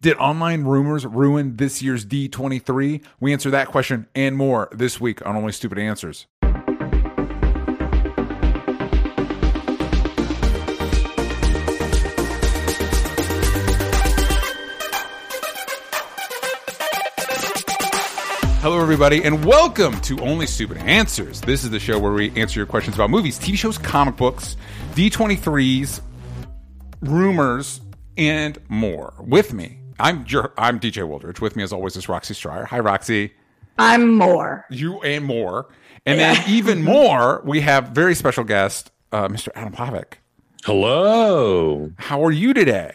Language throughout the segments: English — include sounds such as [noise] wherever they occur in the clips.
Did online rumors ruin this year's D23? We answer that question and more this week on Only Stupid Answers. Hello, everybody, and welcome to Only Stupid Answers. This is the show where we answer your questions about movies, TV shows, comic books, D23s, rumors, and more. With me, I'm Jer- I'm DJ Wildridge. With me, as always, is Roxy Striar. Hi, Roxy. I'm more. You and more, and then even [laughs] more. We have very special guest, uh, Mr. Adam Plavik. Hello. How are you today?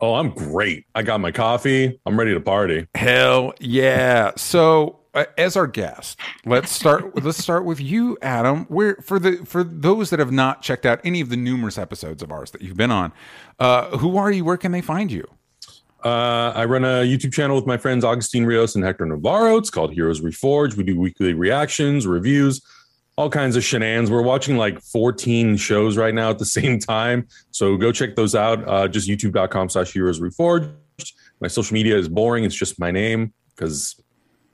Oh, I'm great. I got my coffee. I'm ready to party. Hell yeah! So, uh, as our guest, let's start. [laughs] let's start with you, Adam. Where for the for those that have not checked out any of the numerous episodes of ours that you've been on, uh, who are you? Where can they find you? Uh, I run a YouTube channel with my friends Augustine Rios and Hector Navarro. It's called Heroes Reforged. We do weekly reactions, reviews, all kinds of shenanigans. We're watching like 14 shows right now at the [laughs] same time. So go check those out. Uh, just youtube.com slash heroes reforged. My social media is boring. It's just my name because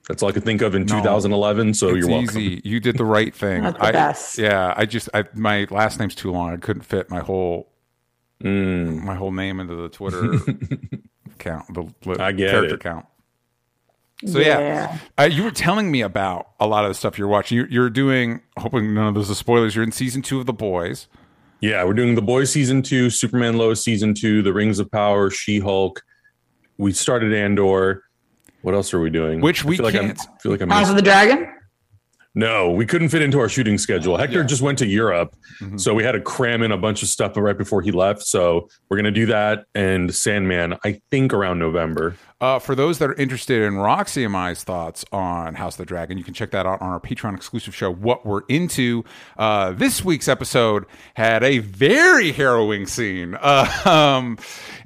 that's all I could think of in No. 2011. So it's you're welcome. easy. You did the right thing. That's the I, best. Yeah, I just I, my last name's too long. I couldn't fit my whole Mm, my whole name into the Twitter [laughs] count, the li- I get character it. count. So yeah, Uh, you were telling me about a lot of the stuff you're watching. You're, you're doing. Hoping none of those are spoilers. You're in season two of The Boys. yeah, we're doing The Boys season two, Superman Lois season two, The Rings of Power, She Hulk. We started Andor. What else are we doing? Which I we feel like I'm- can't. I feel like I'm House of the Dragon. No, we couldn't fit into our shooting schedule. Hector Yeah. just went to Europe, Mhm. so we had to cram in a bunch of stuff right before he left. So we're gonna do that and Sandman. I think around November. Uh, for those that are interested in Roxy and I's thoughts on House of the Dragon, you can check that out on our Patreon exclusive show, What We're Into. Uh, this week's episode had a very harrowing scene. Uh, [laughs] um,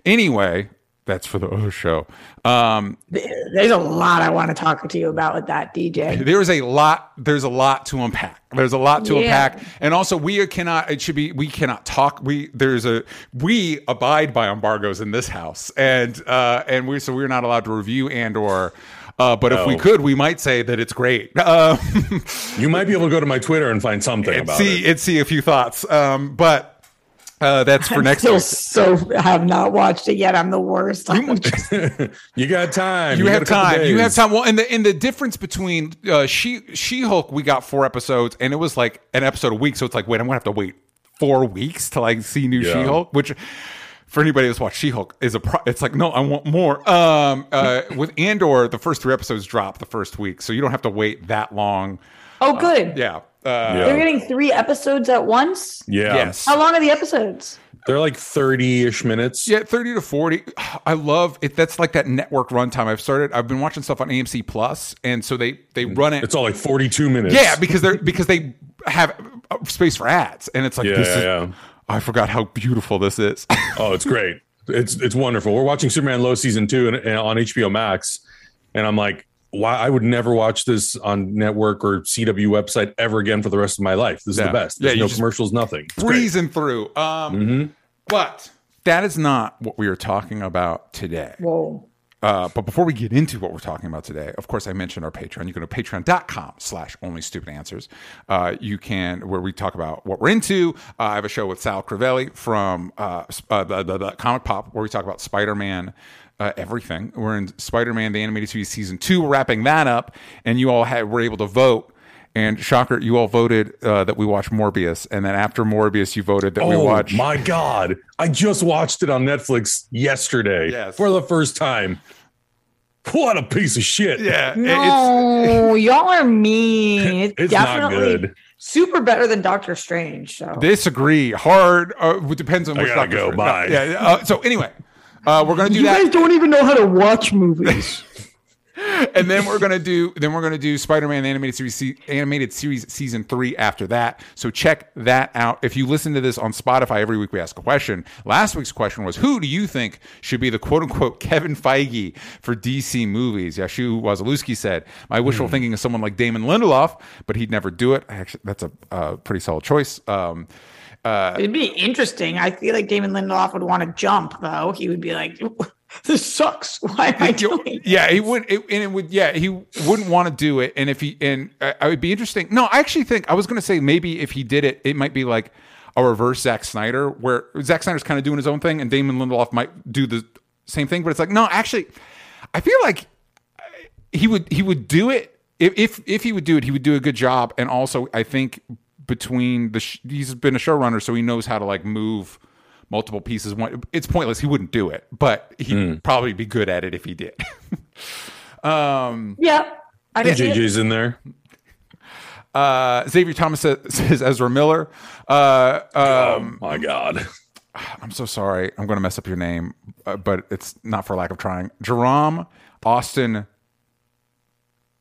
anyway, that's for the other show. Um, There's a lot I want to talk to you about with that DJ. there's a lot there's a lot to unpack there's a lot to Yeah. unpack and also we cannot it should be we cannot talk we there's a we abide by embargoes in this house and uh and we so we're not allowed to review and or uh, but if we could, we might say that it's great. [laughs] Um, You might be able to go to my Twitter and find something and about see it. and see a few thoughts. Um, but uh, that's for next Still week. so have not watched it yet. I'm the worst. [laughs] [laughs] you got time. You, got have time. You have time. Well, and the and the difference between uh, she She Hulk, we got four episodes, and it was like an episode a week. So it's like, wait, I'm gonna have to wait four weeks to like see new Yeah. She Hulk, which. For anybody that's watched She Hulk, is a pro- it's like no, I want more. Um, uh, [laughs] with Andor, the first three episodes drop the first week, so you don't have to wait that long. oh, good. Yeah, uh, They're getting three episodes at once. Yeah. yes, How long are the episodes? They're like 30 ish minutes. Yeah, thirty to forty. [sighs] I love it. That's like that network runtime. I've started. I've been watching stuff on AMC Plus, and so they they run it. It's all like 42 minutes. Yeah, because they're because they have uh, space for ads, and it's like Yeah, this yeah, is. yeah. I forgot how beautiful this is. [laughs] Oh, it's great. It's it's wonderful. We're watching Superman Lois season two and, and on HBO Max, and I'm like, why? I would never watch this on network or CW website ever again for the rest of my life. This is Yeah. the best. Yeah, There's you no commercials, nothing. It's great. Through. Um, Mhm. but that is not what we are talking about today. Whoa. Uh, but before we get into what we're talking about today, of course, I mentioned our Patreon. You can go to patreon.com slash only stupid answers. Uh, you can, where we talk about what we're into. Uh, I have a show with Sal Crivelli from uh, uh, the, the, the Comic Pop where we talk about Spider Man. Uh, everything. We're in Spider Man, the animated series, season two. We're wrapping that up, and you all had, were able to vote. And shocker, you all voted uh, that we watch Morbius, and then after Morbius, you voted that we Oh watch. my god! I just watched it on Netflix yesterday Yes. for the first time. What a piece of shit! yeah, it- it's No, y'all are mean. [laughs] It's, It's not definitely good. super better than Doctor Strange. So disagree hard. Uh, it depends on what I gotta Doctor go, Strange- bye. Yeah. yeah, Uh, so anyway, uh, we're gonna do you that, guys don't even know how to watch movies. [laughs] and then we're gonna do then we're gonna do Spider-Man the animated series animated series season three after that. So check that out. If you listen to this on Spotify every week, we ask a question. Last week's question was, who do you think should be the quote unquote Kevin Feige for DC movies? Yashu Wazalewski said, my wishful thinking is someone like Damon Lindelof, but he'd never do it. Actually, that's a, a pretty solid choice. Um, uh, It'd be interesting. I feel like Damon Lindelof would want to jump, though. He would be like, [laughs] this sucks. [laughs] Why am I doing? Yeah, he would, it, and it would. Yeah, he wouldn't want to do it. And if he, and I, I would be interesting. No, I actually think I was going to say maybe if he did it, it might be like a reverse Zack Snyder, where Zack Snyder's kind of doing his own thing, and Damon Lindelof might do the same thing. But it's like, no, actually, I feel like he would he would do it if if, if he would do it, he would do a good job. And also, I think between the sh- he's been a showrunner, so he knows how to like move multiple pieces. One, it's pointless. He wouldn't do it, but he'd probably be good at it if he did. [laughs] um, Yeah. I Hey, can. JJ's in there. uh, Xavier Thomas says, [laughs] says Ezra Miller. Uh, um, oh my god. I'm so sorry. I'm going to mess up your name, uh, but it's not for lack of trying. Jerome Austin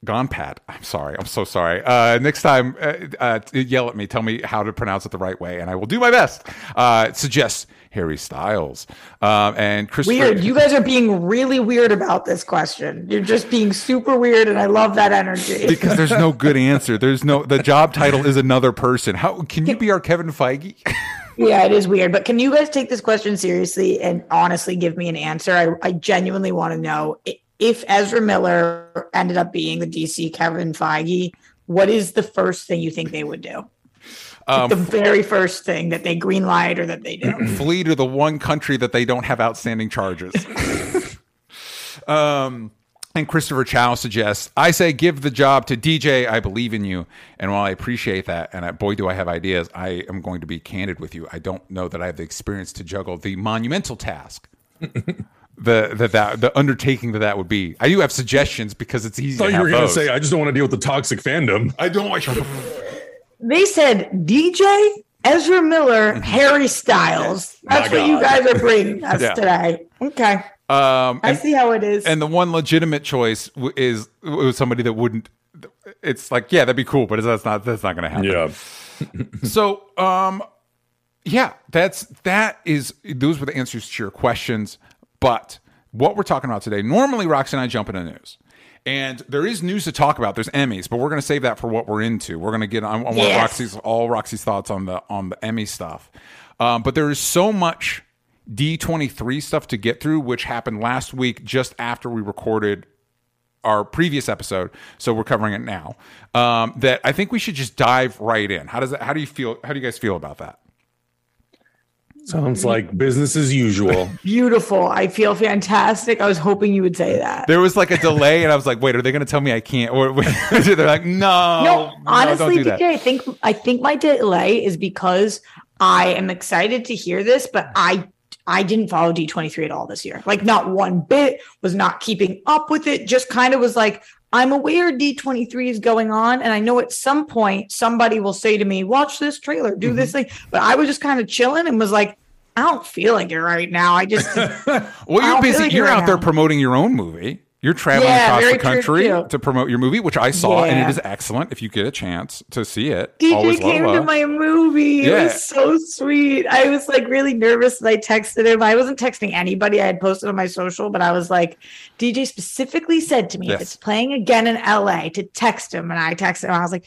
Gonpat. I'm sorry. I'm so sorry. Uh, next time, uh, uh, yell at me. Tell me how to pronounce it the right way, and I will do my best. Uh, suggests Harry Styles um, and Christopher. Weird. You guys are being really weird about this question. You're just being super weird, and I love that energy. [laughs] because there's no good answer. There's no. The job title is another person. How can you be our Kevin Feige? [laughs] yeah, it is weird. But can you guys take this question seriously and honestly give me an answer? I, I genuinely want to know i- if Ezra Miller ended up being the DC Kevin Feige. What is the first thing you think they would do? Um, the very first thing that they green light or that they do. [clears throat] flee to the one country that they don't have outstanding charges. [laughs] um, and Christopher Chow suggests, I say give the job to DJ. I believe in you. And while I appreciate that, and I, boy, do I have ideas, I am going to be candid with you. I don't know that I have the experience to juggle the monumental task. [laughs] the, the, that, the undertaking that that would be. I do have suggestions because it's easy I thought to you have were gonna say I just don't want to deal with the toxic fandom. I don't like They said DJ, Ezra Miller, Harry Styles. That's My what you guys are bringing [laughs] us Yeah. today. Okay. Um, I and- see how it is. and the one legitimate choice w- is was somebody that wouldn't. It's like, yeah, that'd be cool, but that's not that's not going to happen. Yeah. [laughs] So, um, yeah, that's that is those were the answers to your questions. But what we're talking about today, normally Roxy and I jump into news. And there is news to talk about. There's Emmys, but we're going to save that for what we're into. We're going to get on, on Yes. Roxy's all Roxy's thoughts on the on the Emmy stuff. Um, but there is so much D23 stuff to get through, which happened last week just after we recorded our previous episode. So we're covering it now. Um, that I think we should just dive right in. How does that? How do you feel? How do you guys feel about that? Sounds like business as usual. [laughs] Beautiful. I feel fantastic. I was hoping you would say that. There was like a delay, and I was like, "Wait, are they going to tell me I can't?" Or [laughs] they're like, "No, No, honestly, don't that." DJ, I think I think my delay is because I am excited to hear this, but I I didn't follow D23 at all this year. Like not one bit, was not keeping up with it, just kind of was like, I'm aware D23 is going on. And I know at some point somebody will say to me, watch this trailer, do this Mm-hmm. thing. But I was just kind of chilling and was like, I don't feel like it right now. I just [laughs] Well, you're busy. like you're right out there promoting your own movie. You're traveling Yeah, across the country too. to promote your movie, which I saw, and it is excellent. If you get a chance to see it, DJ always came Lola. to my movie. It Yeah. was so sweet. I was like really nervous and I texted him. I wasn't texting anybody. I had posted on my social, but I was like, DJ specifically said to me, Yes. if it's playing again in LA, to text him. And I texted him. I was like,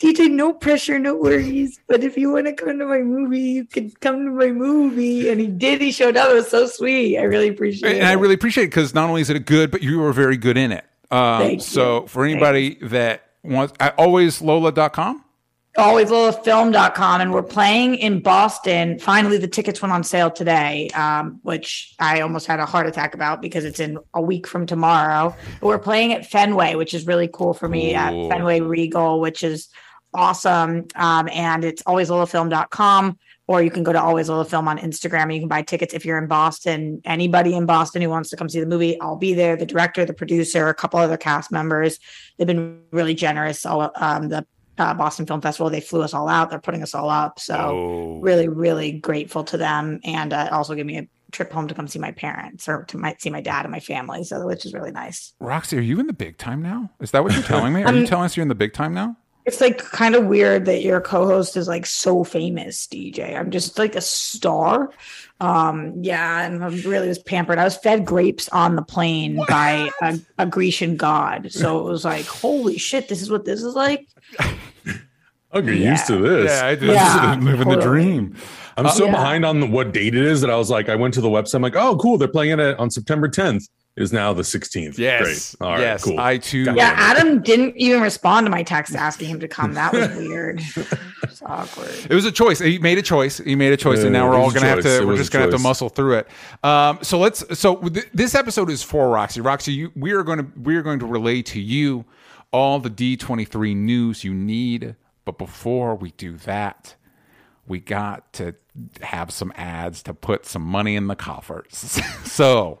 DJ, no pressure, no worries. But if you want to come to my movie, you can come to my movie. And he did. He showed up. It was so sweet. I really appreciate it. and I really appreciate it because not only is it a good, but you were very good in it. Um, so for anybody that wants, I always Lola.com. always film.com and we're playing in boston finally the tickets went on sale today um, which i almost had a heart attack about because it's in a week from tomorrow but we're playing at fenway which is really cool for me at fenway regal which is awesome um, and it's alwayslolafilm.com or you can go to always Lola film on instagram and you can buy tickets if you're in boston anybody in boston who wants to come see the movie i'll be there the director the producer a couple other cast members they've been really generous all um, the uh, Boston Film Festival. They flew us all out. They're putting us all up. So Oh, really, really grateful to them, and uh, also give me a trip home to come see my parents or to my, see my dad and my family. So which is really nice. Roxy, are you in the big time now? Is that what you're telling me? Are [laughs] Um, you telling us you're in the big time now? It's like kind of weird that your co-host is like so famous, DJ. I'm just like a star. Um, yeah, and I really was pampered. I was fed grapes on the plane by a, a Grecian god. So it was like, holy shit, this is what this is like. I'll get Yeah. used to this. Yeah, I just Yeah, living the dream. I'm so Yeah. behind on the, what date it is that I was like, I went to the website. I'm like, oh, cool. They're playing it on September 10th. It Is now the 16th. Yes, Great. All right, yes. cool. I too. Got Yeah. Adam didn't even respond to my text asking him to come. That was weird. [laughs] It's awkward. It was a choice. He made a choice. He made a choice, and now we're all gonna have to. It We're just gonna have to muscle through it. Um, so let's. So th- this episode is for Roxy. Roxy, you, we are going to we are going to relay to you all the D23 news you need. But before we do that, we got to have some ads to put some money in the coffers. [laughs] so,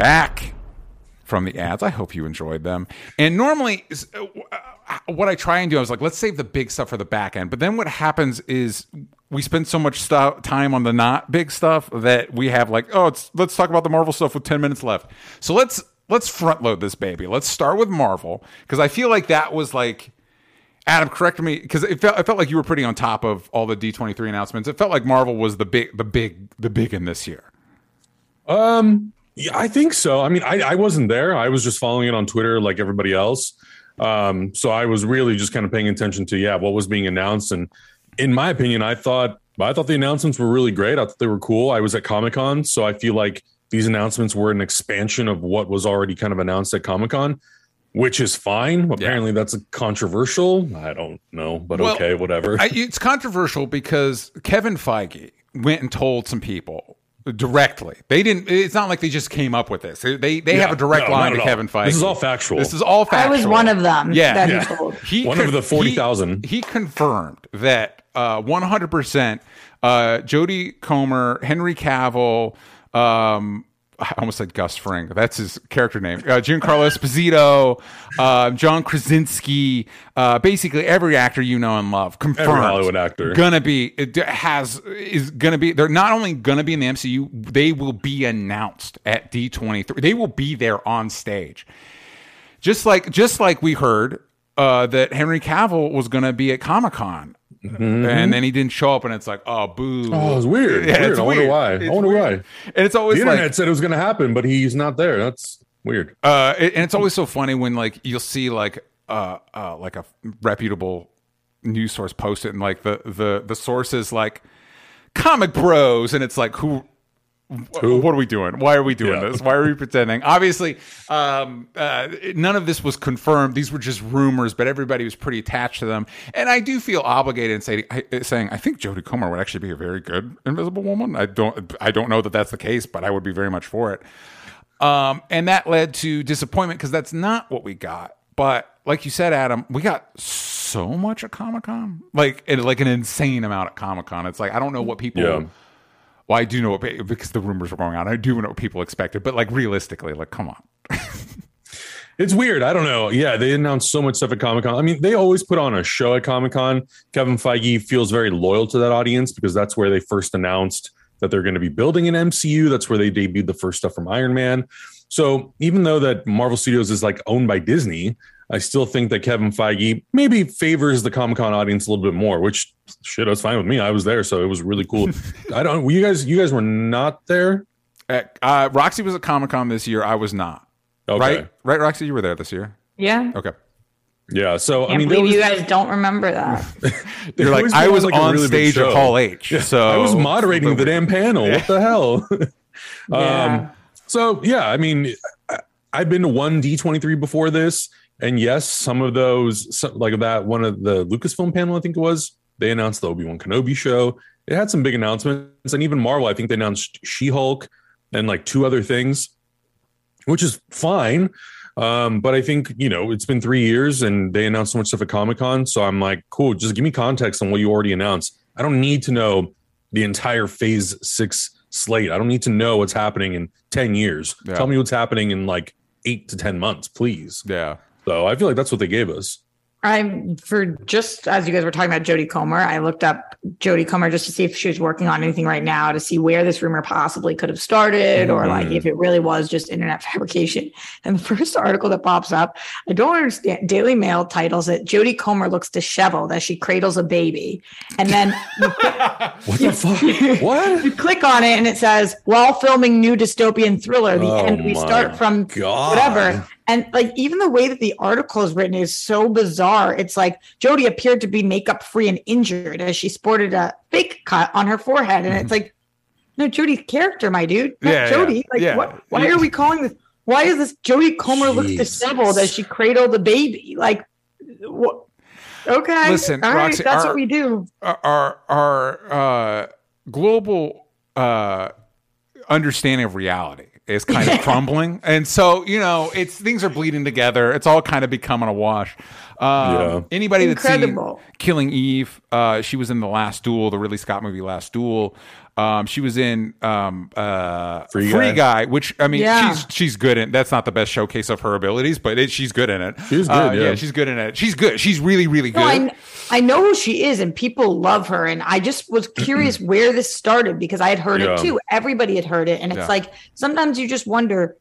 back from the ads. I hope you enjoyed them. And normally, uh, uh, what I try and do, I was like, let's save the big stuff for the back end. But then what happens is we spend so much time on the not big stuff that we have like, oh, let's talk about the Marvel stuff with ten minutes left. So let's let's front load this baby. Let's start with Marvel because I feel like that was like. Adam, correct me because it felt, it felt like you were pretty on top of all the D twenty three announcements. It felt like Marvel was the big, the big, the big in this year. Um, yeah, I think so. I mean, I, I wasn't there. I was just following it on Twitter like everybody else. Um, so I was really just kind of paying attention to yeah what was being announced. And in my opinion, I thought I thought the announcements were really great. I thought they were cool. I was at Comic Con, so I feel like these announcements were an expansion of what was already kind of announced at Comic Con, which is fine. Apparently, that's controversial. I don't know, but Well, okay, whatever. I, it's controversial because Kevin Feige went and told some people directly. They didn't. It's not like they just came up with this. They they, they Yeah, have a direct no, line to at all. Kevin Feige. This is all factual. This is all factual. I was one of them Yeah. that Yeah. he told. He One of the 40,000. He, he confirmed that uh, 100% uh, Jodie Comer, Henry Cavill, um, I almost said Gus Fring. That's his character name. Uh, Giancarlo Esposito, uh, John Krasinski, uh, basically every actor you know and love. Confirmed. Hollywood actor. Gonna be, has, is gonna be, they're not only gonna be in the MCU, they will be announced at D23. They will be there on stage just like just like we heard uh, that Henry Cavill was going to be at Comic Con, and then he didn't show up, and it's like, oh, boo. Mm-hmm. Oh, it's weird. Yeah, Weird. it's I wonder weird. why. I wonder weird. why. And it's always The like, internet said it was going to happen, but he's not there. That's weird. uh, and it's always so funny when like you'll see like uh, uh like a reputable news source post it, and like the the the source is like comic bros, and it's like who. What are we doing? Why are we doing Yeah. this? Why are we pretending? Obviously, um, uh, none of this was confirmed. These were just rumors, but everybody was pretty attached to them. And I do feel obligated in saying, saying I think Jodie Comer would actually be a very good Invisible Woman. I don't, I don't know that that's the case, but I would be very much for it. Um, and that led to disappointment because that's not what we got. But like you said, Adam, we got so much at Comic Con, like and like an insane amount at Comic Con. It's like I don't know what people. Yeah. Well, I do know what, because the rumors were going on. I do know what people expected, but like realistically, like come on. [laughs] It's weird. I don't know. Yeah, they announced so much stuff at Comic Con. I mean, they always put on a show at Comic Con. Kevin Feige feels very loyal to that audience because that's where they first announced that they're going to be building an MCU. That's where they debuted the first stuff from Iron Man. So even though that Marvel Studios is like owned by Disney, I still think that Kevin Feige maybe favors the Comic Con audience a little bit more. Which shit, that's fine with me. I was there, so it was really cool. [laughs] I don't. You guys, you guys were not there. At, uh, Roxy was at Comic Con this year. I was not. Okay. Right, right, Roxy, you were there this year. Yeah. Okay, Yeah. So Can't I mean, there believe was, you guys don't remember that. [laughs] [laughs] there you're like always I was like, on really stage at show. Hall H. So I was moderating the damn panel. What the hell? Yeah. um, so yeah, I mean, I, I've been to one D twenty three before this, and yes, some of those, like that one of the Lucasfilm panel, I think it was, they announced the Obi Wan Kenobi show. It had some big announcements, and even Marvel, I think they announced She Hulk and like two other things, which is fine. Um, but I think you know it's been three years, and they announced so much stuff at Comic Con. So I'm like, cool, just give me context on what you already announced. I don't need to know the entire Phase Six slate. I don't need to know what's happening in ten years. Yeah. Tell me what's happening in like eight to ten months, please. Yeah. So I feel like that's what they gave us. I'm for just as you guys were talking about Jodie Comer, I looked up Jodie Comer just to see if she was working on anything right now to see where this rumor possibly could have started or like Mhm. if it really was just internet [laughs] fabrication. And the first article that pops up, I don't understand. Daily Mail titles it Jodie Comer looks disheveled as she cradles a baby. And then [laughs] What the [laughs] fuck? What? you click on it and it says, while filming new dystopian thriller, the Oh end we start from God. whatever. And like even the way that the article is written is so bizarre. It's like Jodie appeared to be makeup free and injured as she sported a fake cut on her forehead. And it's like, no, Jodie's character, my dude. Not Yeah, Jodie. Like yeah. what why are we calling this? Why is this Jodie Comer looks disheveled as she cradled the baby? Like what okay. Listen, all right, Roxy, that's our- what we do. our our uh, global uh, understanding of reality is kind of crumbling, and so you know, it's things are bleeding together. It's all kind of becoming a wash. Um, Yeah. Anybody that's seen Killing Eve, uh, she was in the Last Duel, the Ridley Scott movie Last Duel. Um, she was in um, uh, Free Free, Guy. Guy. which I mean, Yeah. she's she's good in. That's not the best showcase of her abilities, but it, she's good in it. She's good, Uh, yeah. she's good in it. She's good. She's really, really good. No, I, I know who she is, and people love her. And I just was [clears throat] curious where this started because I had heard Yeah. it too. Everybody had heard it, and it's Yeah. like sometimes you just wonder: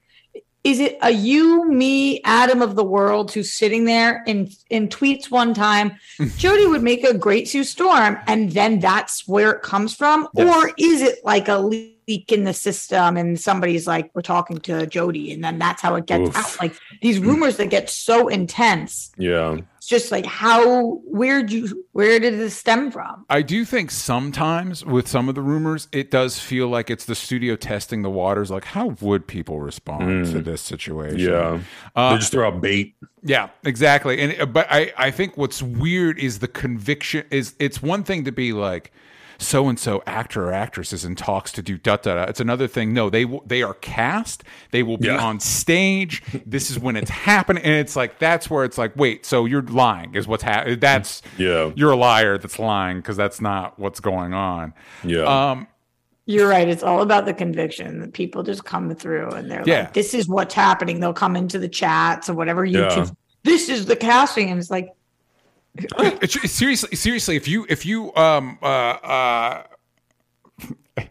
is it a you, me, Adam of the world who's sitting there in in tweets one time? [laughs] Jody would make a great Sue Storm, and then that's where it comes from, Yes. or is it like a leak in the system, and somebody's like, "We're talking to Jody," and then that's how it gets Oof. out? Like these mm. rumors that get so intense Yeah. It's just like how where would you where did this stem from I do think sometimes with some of the rumors, it does feel like it's the studio testing the waters. Like, how would people respond to this situation? Yeah. Uh, they just throw out bait. Yeah, exactly. And uh, but I I think what's weird is the conviction is it's one thing to be like so and so actor or actress is in talks to do da da da. It's another thing. No, they will- they are cast. They will be Yeah. on stage. This is when it's happening, and it's like that's where it's like, wait, so you're lying is what's happening. That's Yeah. you're a liar that's lying because that's not what's going on. Yeah. Um, you're right it's all about the conviction that people just come through and they're Yeah. like this is what's happening they'll come into the chats or whatever youtube Yeah. this is the casting and it's like It's, it's seriously, seriously, if you if you um uh uh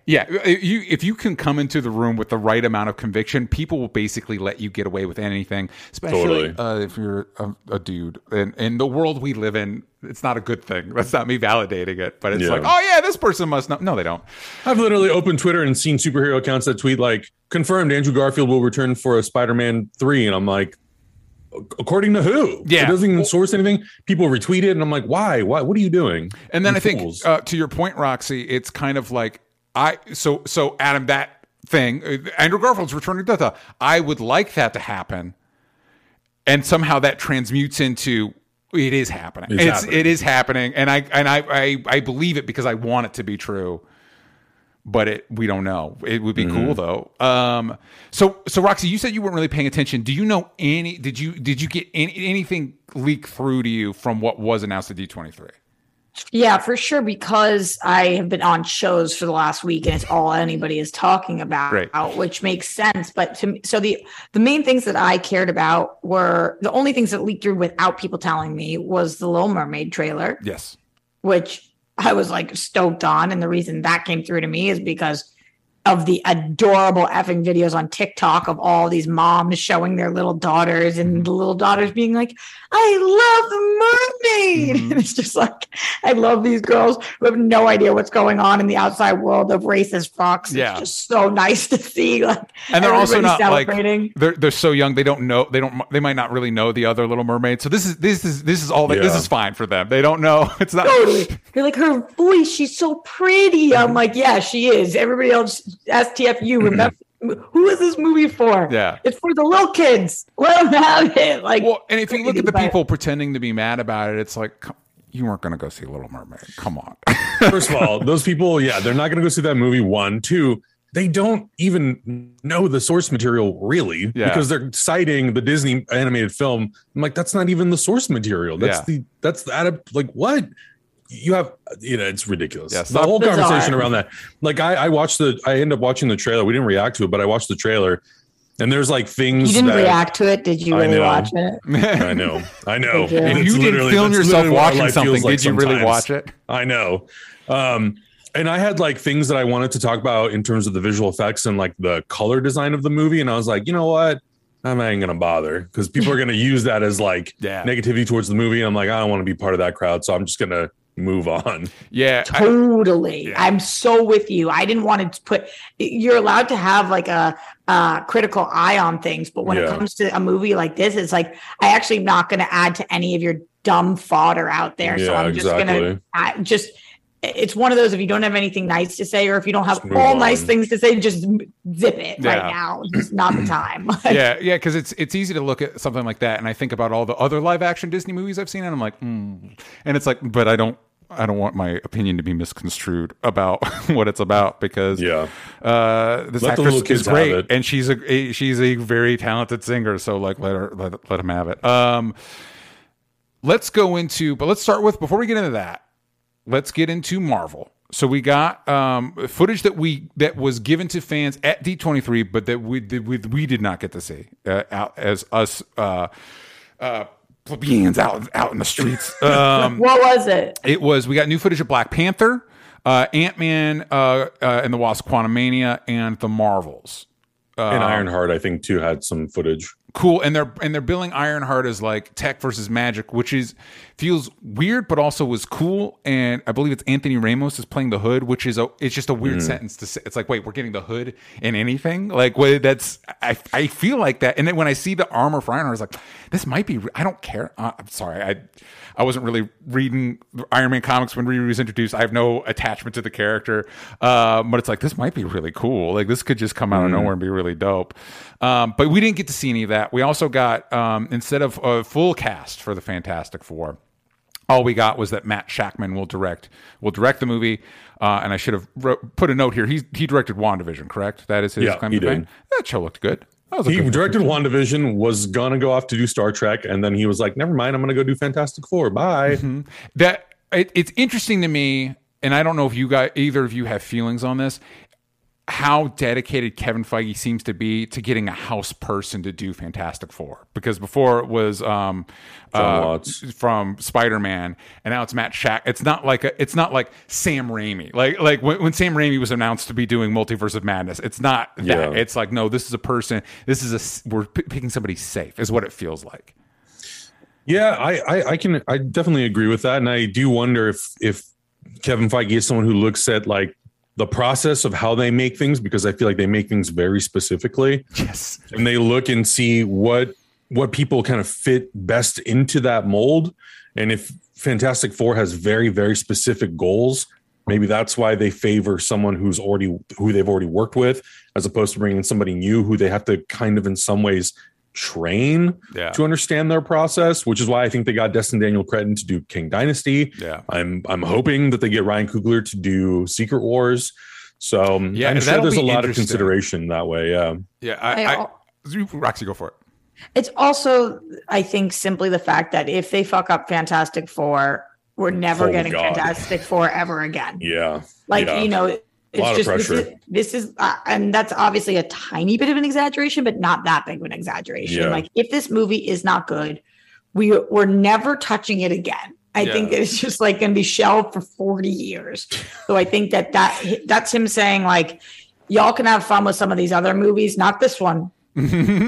yeah, you if you can come into the room with the right amount of conviction, people will basically let you get away with anything. Especially Totally. uh, if you're a, a dude. And in the world we live in, it's not a good thing. That's not me validating it, but it's Yeah. like, oh yeah, this person must know. No, they don't. I've literally opened Twitter and seen superhero accounts that tweet like confirmed Andrew Garfield will return for a Spider-Man 3 and I'm like according to who? Yeah. It doesn't even source anything. People retweet it and I'm like, "Why? Why? What are you doing?" And then You I think uh, to your point, Roxy, it's kind of like I so so Adam that thing uh, Andrew Garfield's returning to the I would like that to happen, and somehow that transmutes into it is happening. It's It's, happening. it is happening, and I and I, I I believe it because I want it to be true. But it, we don't know. It would be Mm-hmm. cool though. Um, so, so Roxy, you said you weren't really paying attention. Do you know any? Did you did you get any, anything leak through to you from what was announced at D twenty three? yeah for sure because i have been on shows for the last week and it's all anybody is talking about Right. which makes sense but to me so the the main things that i cared about were the only things that leaked through without people telling me was the little mermaid trailer Yes. which I was like stoked on. And the reason that came through to me is because of the adorable effing videos on TikTok of all these moms showing their little daughters and the little daughters being like, I love the mermaid. Mhm. [laughs] And it's just like, I love these girls who have no idea what's going on in the outside world of racist fucks. Yeah. It's just so nice to see. Like, and they're also not everybody like celebrating. they're they're so young they don't know they don't they might not really know the other little mermaid so this is this is this is all they, this is fine for them they don't know [laughs] it's not Totally. You're like her voice. She's so pretty. Mm-hmm. I'm like, yeah, she is. Everybody else, STFU. [clears throat] Remember, who is this movie for? Yeah. it's for the little kids. [laughs] Let them have it. Like, well and if you look at the But- people pretending to be mad about it it's like you weren't going to go see little mermaid come on [laughs] First of all, those people, yeah, they're not going to go see that movie. One, two, they don't even know the source material really Yeah. because they're citing the Disney animated film. I'm like, that's not even the source material. That's Yeah. the that's the adapt. Like what? You have, you know, it's ridiculous. Yeah, the whole Bizarre. conversation around that. Like I, I watched the, I ended up watching the trailer. We didn't react to it, but I watched the trailer, And there's like things You didn't that react to it. Did you really know. watch it? [laughs] I know, I know. Did you? And if you didn't film yourself watching something, feels like did you really sometimes. watch it? I know. Um, and I had like things that I wanted to talk about in terms of the visual effects and like the color design of the movie. And I was like, you know what? I'm not even gonna bother because people are gonna use that as like [laughs] Yeah. negativity towards the movie. And I'm like, I don't want to be part of that crowd, so I'm just gonna move on. Yeah. I- Totally. Yeah. I'm so with you. I didn't want to put you're allowed to have like a uh critical eye on things, but when it comes to a movie like this, it's like I actually am not gonna add to any of your dumb fodder out there. so I'm just exactly. gonna I just it's one of those if you don't have anything nice to say or if you don't have all on. nice things to say, just zip it Yeah. right now. It's not the time. [laughs] yeah, yeah, because it's it's easy to look at something like that, and I think about all the other live action Disney movies I've seen, and I'm like, mm. and it's like, but I don't. I don't want my opinion to be misconstrued about [laughs] what it's about because Yeah. uh, this Let the actress is great and she's a, a she's a very talented singer. So like let her let let him have it. Um, let's go into but let's start with before we get into that let's get into marvel so we got um footage that we that was given to fans at d23 but that we did we, we did not get to see uh, out as us uh uh plebeians out out in the streets [laughs] um what was it? it was we got new footage of black panther uh ant-man uh, uh and the wasp quantumania and the marvels and Ironheart, I think, too, had some footage. Cool and they're and they're billing ironheart as like tech versus magic which is feels weird but also was cool and i believe it's anthony ramos is playing the hood which is a it's just a weird sentence to say. It's like wait we're getting the hood in anything? Like wait, that's i i feel like that and then when i see the armor for ironheart i was like this might be i don't care uh, i'm sorry i I wasn't really reading Iron Man comics when Riri was introduced. I have no attachment to the character, um, but it's like this might be really cool. Like this could just come out of nowhere and be really dope. Um, but we didn't get to see any of that. We also got um, instead of a full cast for the Fantastic Four, all we got was that Matt Shakman will direct will direct the movie. Uh, and I should have wrote, put a note here. He he directed WandaVision, correct? That is his Yeah, to fame. That show looked good. That was a He directed WandaVision, was gonna go off to do Star Trek, and then he was like, "Never mind, I'm gonna go do Fantastic Four. Bye." Mm-hmm. that it, it's interesting to me and i don't know if you guys either of you have feelings on this how dedicated kevin feige seems to be to getting a house person to do fantastic four. Because before it was um uh, from spider-man and now it's matt Shak. it's not like a, it's not like sam raimi. Like like when, when sam raimi was announced to be doing multiverse of madness it's not that. Yeah. it's like no this is a person this is a we're p- picking somebody safe is what it feels like. Yeah, I, I I can I definitely agree with that, and I do wonder if if Kevin Feige is someone who looks at like the process of how they make things because I feel like they make things very specifically, yes and they look and see what what people kind of fit best into that mold, and if Fantastic Four has very very specific goals. Maybe that's why they favor someone who's already who they've already worked with, as opposed to bringing in somebody new who they have to kind of in some ways train Yeah. to understand their process, which is why I think they got Destin Daniel Cretton to do Kang Dynasty. yeah I'm I'm hoping that they get Ryan Coogler to do Secret Wars. So um, Yeah, I'm sure there's a lot of consideration that way. Yeah. yeah I i, I, al- roxy go for it It's also, I think, simply the fact that if they fuck up Fantastic Four, we're never Oh, getting God. Fantastic Four ever again. Yeah. Like Yeah. you know, lot it's of just this is, this is uh, and that's obviously a tiny bit of an exaggeration, but not that big of an exaggeration. Yeah. Like if this movie is not good, we we're never touching it again. I Yeah. think it's just like going to be shelved for forty years. So I think that that that's him saying like, y'all can have fun with some of these other movies, not this one.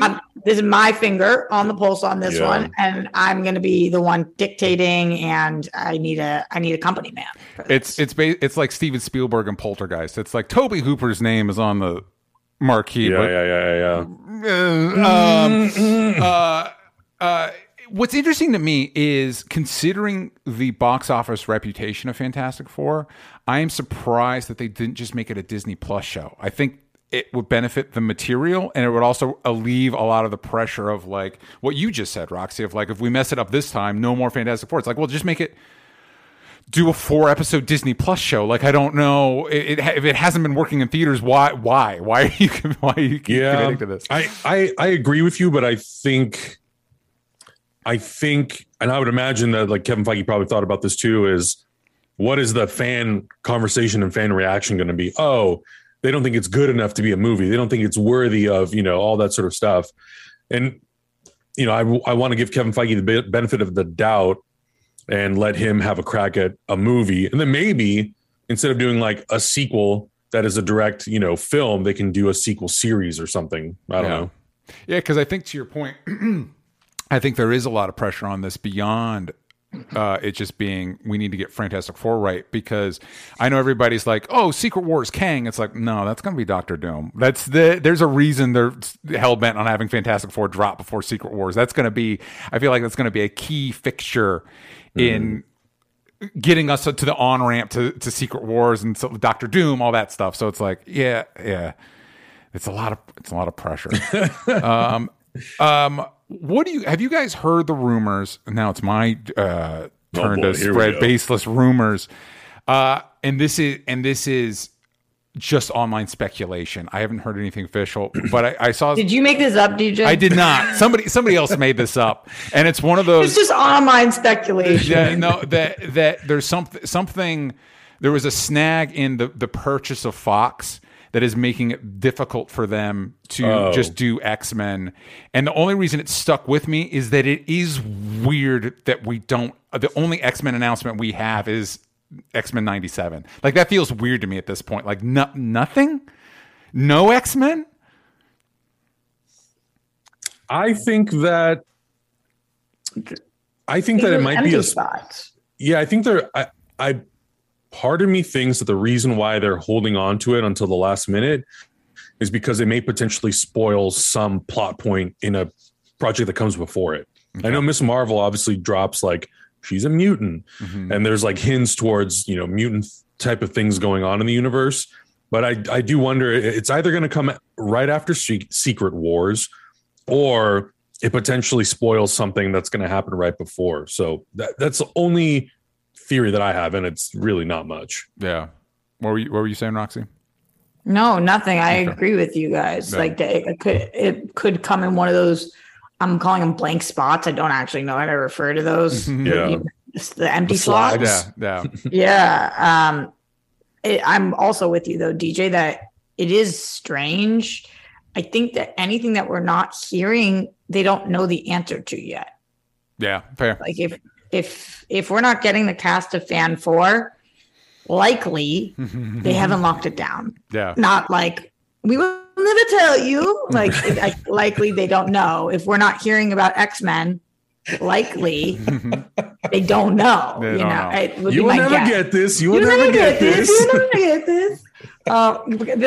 I'm, this is my finger on the pulse on this Yeah. one, and I'm going to be the one dictating. And I need a I need a company man. It's it's ba- it's like Steven Spielberg and Poltergeist. It's like Tobe Hooper's name is on the marquee. Yeah. but, Yeah. Yeah. Yeah. yeah. uh, um, uh, uh, what's interesting to me is considering the box office reputation of Fantastic Four, I am surprised that they didn't just make it a Disney Plus show. I think it would benefit the material and it would also alleviate a lot of the pressure of like what you just said, Roxy, of like if we mess it up this time, no more Fantastic Four. It's like, well, just make it do a four episode Disney Plus show. Like I don't know it, it, if it hasn't been working in theaters. Why? Why? [laughs] Why are you? Why are you yeah committing to this? I, I i agree with you but i think i think and i would imagine that like kevin feige probably thought about this too is what is the fan conversation and fan reaction going to be oh they don't think it's good enough to be a movie. They don't think it's worthy of you know all that sort of stuff. And you know, I I want to give Kevin Feige the benefit of the doubt and let him have a crack at a movie, and then maybe instead of doing like a sequel that is a direct you know film, they can do a sequel series or something. I don't Yeah. know. Yeah, because I think to your point, [clears throat] I think there is a lot of pressure on this beyond uh, it just being we need to get Fantastic Four right because I know everybody's like, oh, Secret Wars Kang. It's like, no, that's going to be Doctor Doom. That's the there's a reason they're hell bent on having Fantastic Four drop before Secret Wars. That's going to be, I feel like that's going to be a key fixture in getting us to the on ramp to, to Secret Wars and so Doctor Doom, all that stuff. So it's like, yeah, yeah, it's a lot of it's a lot of pressure. [laughs] um, um, what do you have? You guys heard the rumors? Now it's my uh, turn Oh, boy, to spread baseless rumors. Uh, and this is and this is just online speculation. I haven't heard anything official, [clears throat] but I, I saw. Did you make this up, DJ? I did not. Somebody somebody else made this up, and it's one of those. It's just online speculation. Yeah, no, that that there's something something there was a snag in the the purchase of Fox that is making it difficult for them to Oh. just do X-Men. And the only reason it stuck with me is that it is weird that we don't the only X-Men announcement we have is X-Men 97. Like that feels weird to me at this point. Like no, nothing? No X-Men? I think that I think that it might be a spots. yeah. I think there. I, I part of me thinks that the reason why they're holding on to it until the last minute is because it may potentially spoil some plot point in a project that comes before it. I know Miss Marvel obviously drops like she's a mutant, Mm-hmm. and there's like hints towards you know mutant type of things going on in the universe. But I I do wonder it's either going to come right after Secret Wars, or it potentially spoils something that's going to happen right before. So that that's the only theory that I have, and it's really not much. Yeah. What were you what were you saying, Roxy? No, nothing. I agree with you guys. Yeah. Like that it could it could come in one of those. I'm calling them blank spots. I don't actually know how to refer to those. [laughs] Yeah. It's the empty The slots. slags. Yeah, yeah. [laughs] yeah um it, i'm also with you though dj that it is strange i think that anything that we're not hearing they don't know the answer to yet Yeah, fair. like if if if we're not getting the cast of fan four likely [laughs] they haven't locked it down Yeah. not like we will never tell you like [laughs] I, likely they don't know if we're not hearing about x-men likely [laughs] they don't know They you don't know, know. It You will never guess. get this. You will never get this. You never get this. Uh,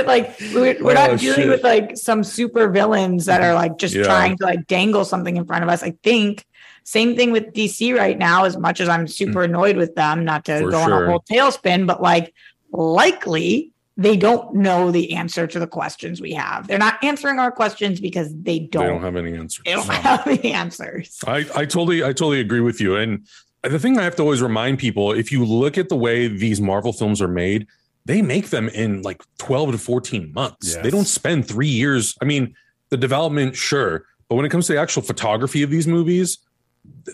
like we're, we're Oh, not dealing shit. with like some super villains that are like just Yeah. trying to like dangle something in front of us. I think same thing with DC right now. As much as I'm super annoyed with them, not to Mm. For go on a whole tailspin, but like likely they don't know the answer to the questions we have. They're not answering our questions because they They don't. don't have any answers. they don't have [laughs] the answers. I, I totally I totally agree with you. And the thing I have to always remind people, if you look at the way these Marvel films are made, they make them in like 12 to 14 months. Yes. They don't spend three years. I mean, the development, sure. But when it comes to the actual photography of these movies,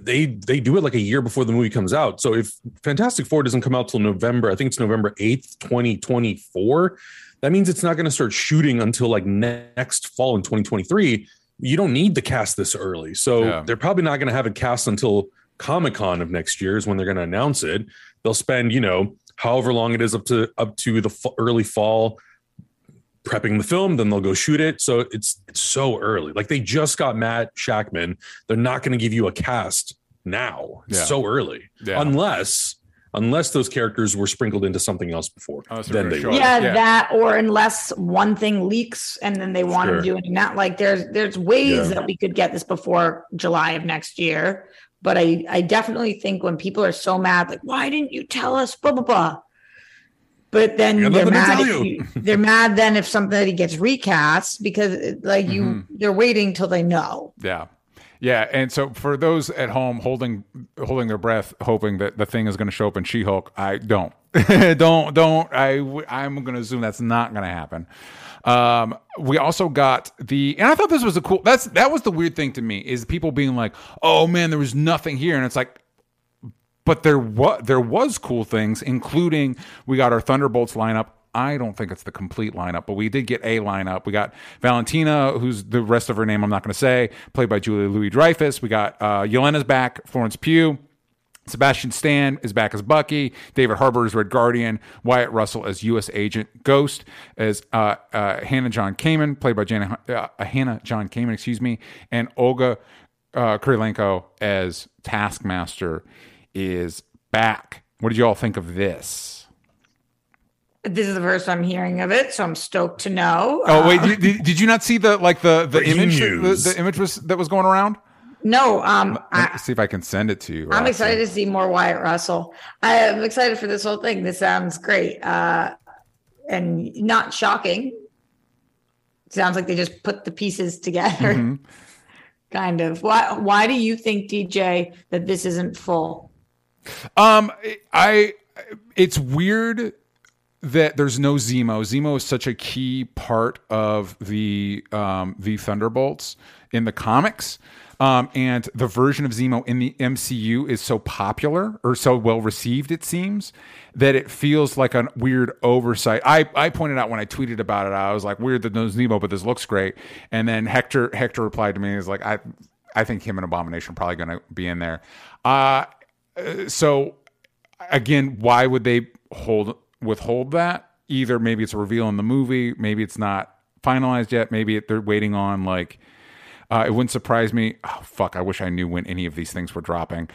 they they do it like a year before the movie comes out. So if Fantastic Four doesn't come out till November, I think it's November 8th, 2024, that means it's not going to start shooting until like next fall in 2023. You don't need the cast this early. So Yeah. they're probably not going to have it cast until Comic Con of next year is when they're going to announce it. They'll spend, you know, however long it is up to up to the f- early fall prepping the film, then they'll go shoot it. So it's it's so early. Like they just got Matt Shakman. They're not going to give you a cast now. It's Yeah. so early. Yeah. Unless unless those characters were sprinkled into something else before. Oh, then they sure. yeah, Yeah. that or unless one thing leaks and then they want Sure. to do it not like there's there's ways Yeah. that we could get this before July of next year. But I I definitely think when people are so mad, like why didn't you tell us blah blah blah. But then they're mad. you. they're mad then if somebody gets recast because like you Mm-hmm. they're waiting till they know. Yeah. Yeah, and so for those at home holding holding their breath, hoping that the thing is going to show up in She-Hulk, I don't, [laughs] don't, don't. I I'm going to assume that's not going to happen. Um, we also got the, and I thought this was a cool. That's that was the weird thing to me is people being like, "Oh man, there was nothing here," and it's like, but there was there was cool things, including we got our Thunderbolts lineup I don't think it's the complete lineup, but we did get a lineup. We got Valentina, who's the rest of her name I'm not going to say, played by Julia Louis Dreyfus. We got uh, Yelena's back, Florence Pugh. Sebastian Stan is back as Bucky. David Harbour is Red Guardian. Wyatt Russell as U.S. Agent Ghost. As uh, uh, Hannah John Kamen, played by Jana, uh, Hannah John Kamen, excuse me, and Olga uh, as Taskmaster is back. What did you all think of this? This is the first I'm hearing of it, so I'm stoked to know. Oh wait, Uh, did, did, did you not see the like the the image the, the image was that was going around? no, um, Let me I, see if I can send it to you. I'm Roxy. excited to see more Wyatt Russell. I am excited for this whole thing. This sounds great, uh, and not shocking. Sounds like they just put the pieces together, Mhm. [laughs] kind of. Why? Why do you think, DJ, that this isn't full? Um, I it's weird that there's no Zemo. Zemo is such a key part of the um the Thunderbolts in the comics. Um, and the version of Zemo in the MCU is so popular or so well received, it seems, that it feels like a weird oversight. I, I pointed out when I tweeted about it, I was like, weird that no Zemo, but this looks great. And then Hector Hector replied to me, he's like, I I think him and Abomination are probably gonna be in there. Uh so again, why would they hold withhold that? Either maybe it's a reveal in the movie, maybe it's not finalized yet, maybe it, they're waiting on like. Uh, it wouldn't surprise me. Oh fuck! I wish I knew when any of these things were dropping.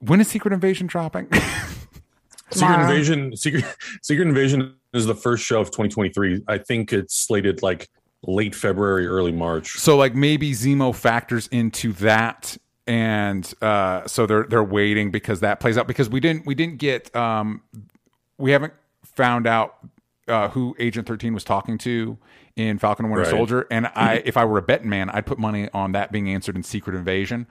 When is Secret Invasion dropping? [laughs] Secret Invasion. Secret Secret Invasion is the first show of 2023. I think it's slated like late February, early March. so like maybe Zemo factors into that, and uh, so they're they're waiting because that plays out because we didn't we didn't get um, we haven't found out uh, who Agent 13 was talking to in Falcon and Winter Right. Soldier. And [clears throat] I, if I were a betting man, I'd put money on that being answered in Secret Invasion.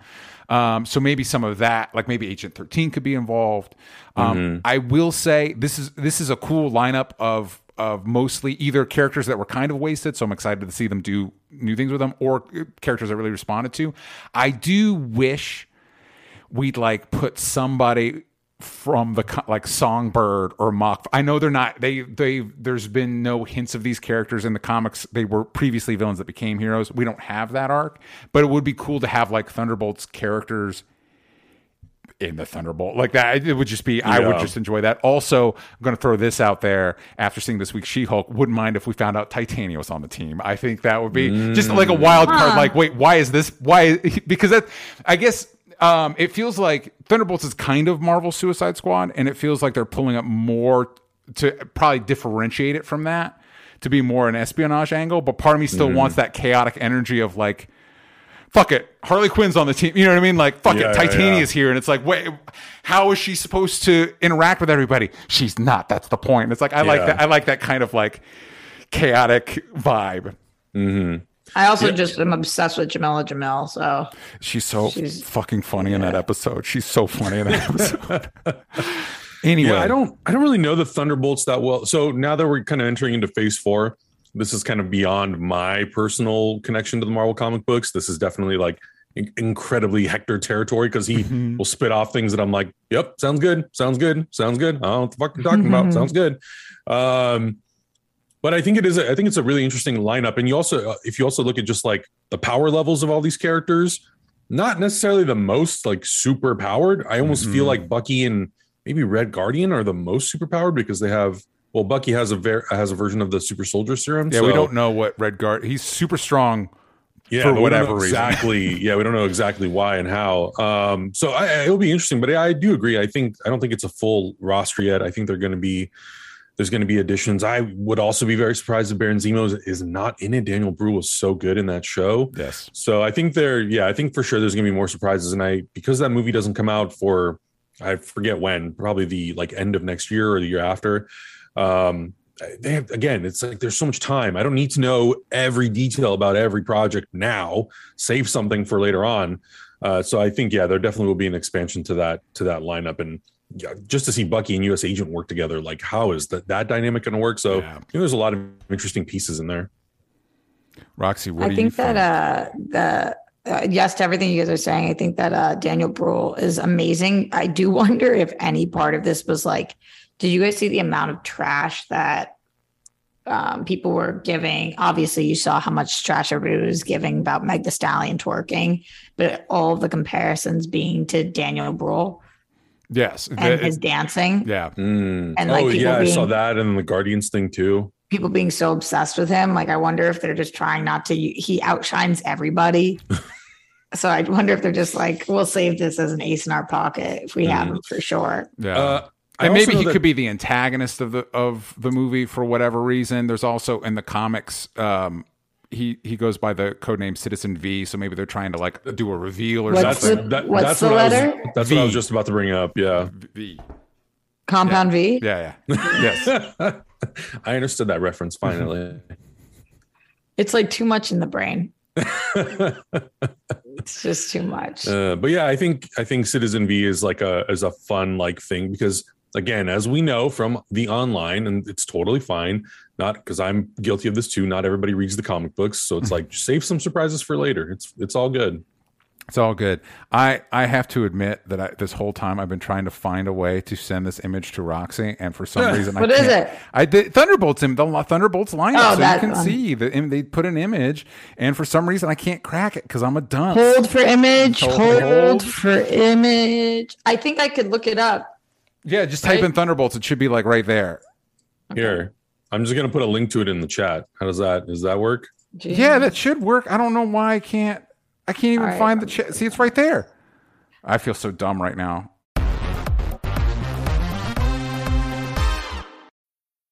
Um, so maybe some of that, like maybe Agent 13 could be involved. Um, I will say this is this is a cool lineup of of mostly either characters that were kind of wasted. So I'm excited to see them do new things with them, or uh, characters I really responded to. I do wish we'd like put somebody from the like songbird or mock i know they're not they they there's been no hints of these characters in the comics they were previously villains that became heroes we don't have that arc but it would be cool to have like thunderbolts characters in the thunderbolt. Like that it would just be i would just enjoy that. Also i'm going to throw this out there after seeing this week's she-hulk wouldn't mind if we found out titania was on the team. I think that would be just like a wild card like wait why is this why [laughs] because that i guess um it feels like thunderbolts is kind of marvel suicide squad and it feels like they're pulling up more to probably differentiate it from that to be more an espionage angle but part of me still wants that chaotic energy of like fuck it harley quinn's on the team you know what i mean? Like fuck Yeah, it yeah, titania's here and it's like wait how is she supposed to interact with everybody? She's not that's the point. It's like i like that i like that kind of like chaotic vibe. Mm-hmm. I also just am obsessed with Jamila Jamil. So. She's so She's- fucking funny in that episode. She's so funny in that [laughs] episode. anyway, Yeah, I don't I don't really know the Thunderbolts that well. So now that we're kind of entering into phase four, this is kind of beyond my personal connection to the Marvel comic books. This is definitely like in- incredibly Hector territory because he Mhm. will spit off things that I'm like, yep, sounds good, sounds good, sounds good. I don't know what the fuck you're talking about. Sounds good. Um, but I think it is. A, I think it's a really interesting lineup, and you also, uh, if you also look at just like the power levels of all these characters, not necessarily the most like super powered. I almost feel Mhm. like Bucky and maybe Red Guardian are the most super powered because they have. Well, Bucky has a ver- has a version of the super soldier serum. yeah, we don't know what Red Guard. He's super strong. yeah, for but we don't whatever exactly. [laughs] yeah, we don't know exactly why and how. Um, so I, I- it'll be interesting, but I do agree. I think I don't think it's a full roster yet. I think they're going to be there's going to be additions. I would also be very surprised if Baron Zemo is, is not in it. Daniel Bruhl was so good in that show. Yes. So I think there, yeah, I think for sure there's going to be more surprises. And I because that movie doesn't come out for I forget when, probably the like end of next year or the year after. Um, they have again, it's like there's so much time. I don't need to know every detail about every project now. Save something for later on. Uh, so I think yeah, there definitely will be an expansion to that to that lineup and. Yeah, just to see Bucky and U.S. Agent work together, like how is that that dynamic going to work? So Yeah. I think there's a lot of interesting pieces in there. Roxy, what I do think you that think? uh the uh, yes to everything you guys are saying. I think that uh Daniel Bruhl is amazing. I do [laughs] wonder if any part of this was like, did you guys see the amount of trash that um, people were giving. Obviously, you saw how much trash everybody was giving about Meg the Stallion twerking, but all of the comparisons being to Daniel Bruhl Yes. and The- his dancing, yeah. Mm. And, like, oh people yeah, I saw that and the Guardians thing too. people being so obsessed with him. Like, I wonder if they're just trying not to. He outshines everybody. [laughs] so I wonder if they're just like, we'll save this as an ace in our pocket if we have him for sure. Yeah. Uh, I and maybe he that- could be the antagonist of the of the movie for whatever reason. There's also in the comics, um, he he goes by the codename Citizen V. So maybe they're trying to like do a reveal or What's something. the- that, what's that's the what I was, letter? that's what I was just about to bring up. Yeah. v. Compound V. Yeah, yeah, yes. [laughs] I understood that reference finally. [laughs] It's like too much in the brain. [laughs] It's just too much. Uh, but yeah, I think I think Citizen V is like a is a fun like thing because again, as we know from the online, and it's totally fine. Not because I'm guilty of this too. Not everybody reads the comic books, so it's mm-hmm. like save some surprises for later. It's it's all good. It's all good. I I have to admit that I, this whole time I've been trying to find a way to send this image to Roxy, and for some [laughs] reason, What I is can't. it? I did Thunderbolts in the Thunderbolts lineup, Oh, so you can one. see the im- they put an image, and for some reason I can't crack it because I'm a dunce. Hold for image. Hold- Hold, hold. for image. I think I could look it up. Yeah, just type Right? in Thunderbolts. It should be like right there. Here, I'm just gonna put a link to it in the chat. How does that does that work? Gee. Yeah, that should work. I don't know why I can't. I can't even All right. find the chat. See, it's right there. I feel so dumb right now.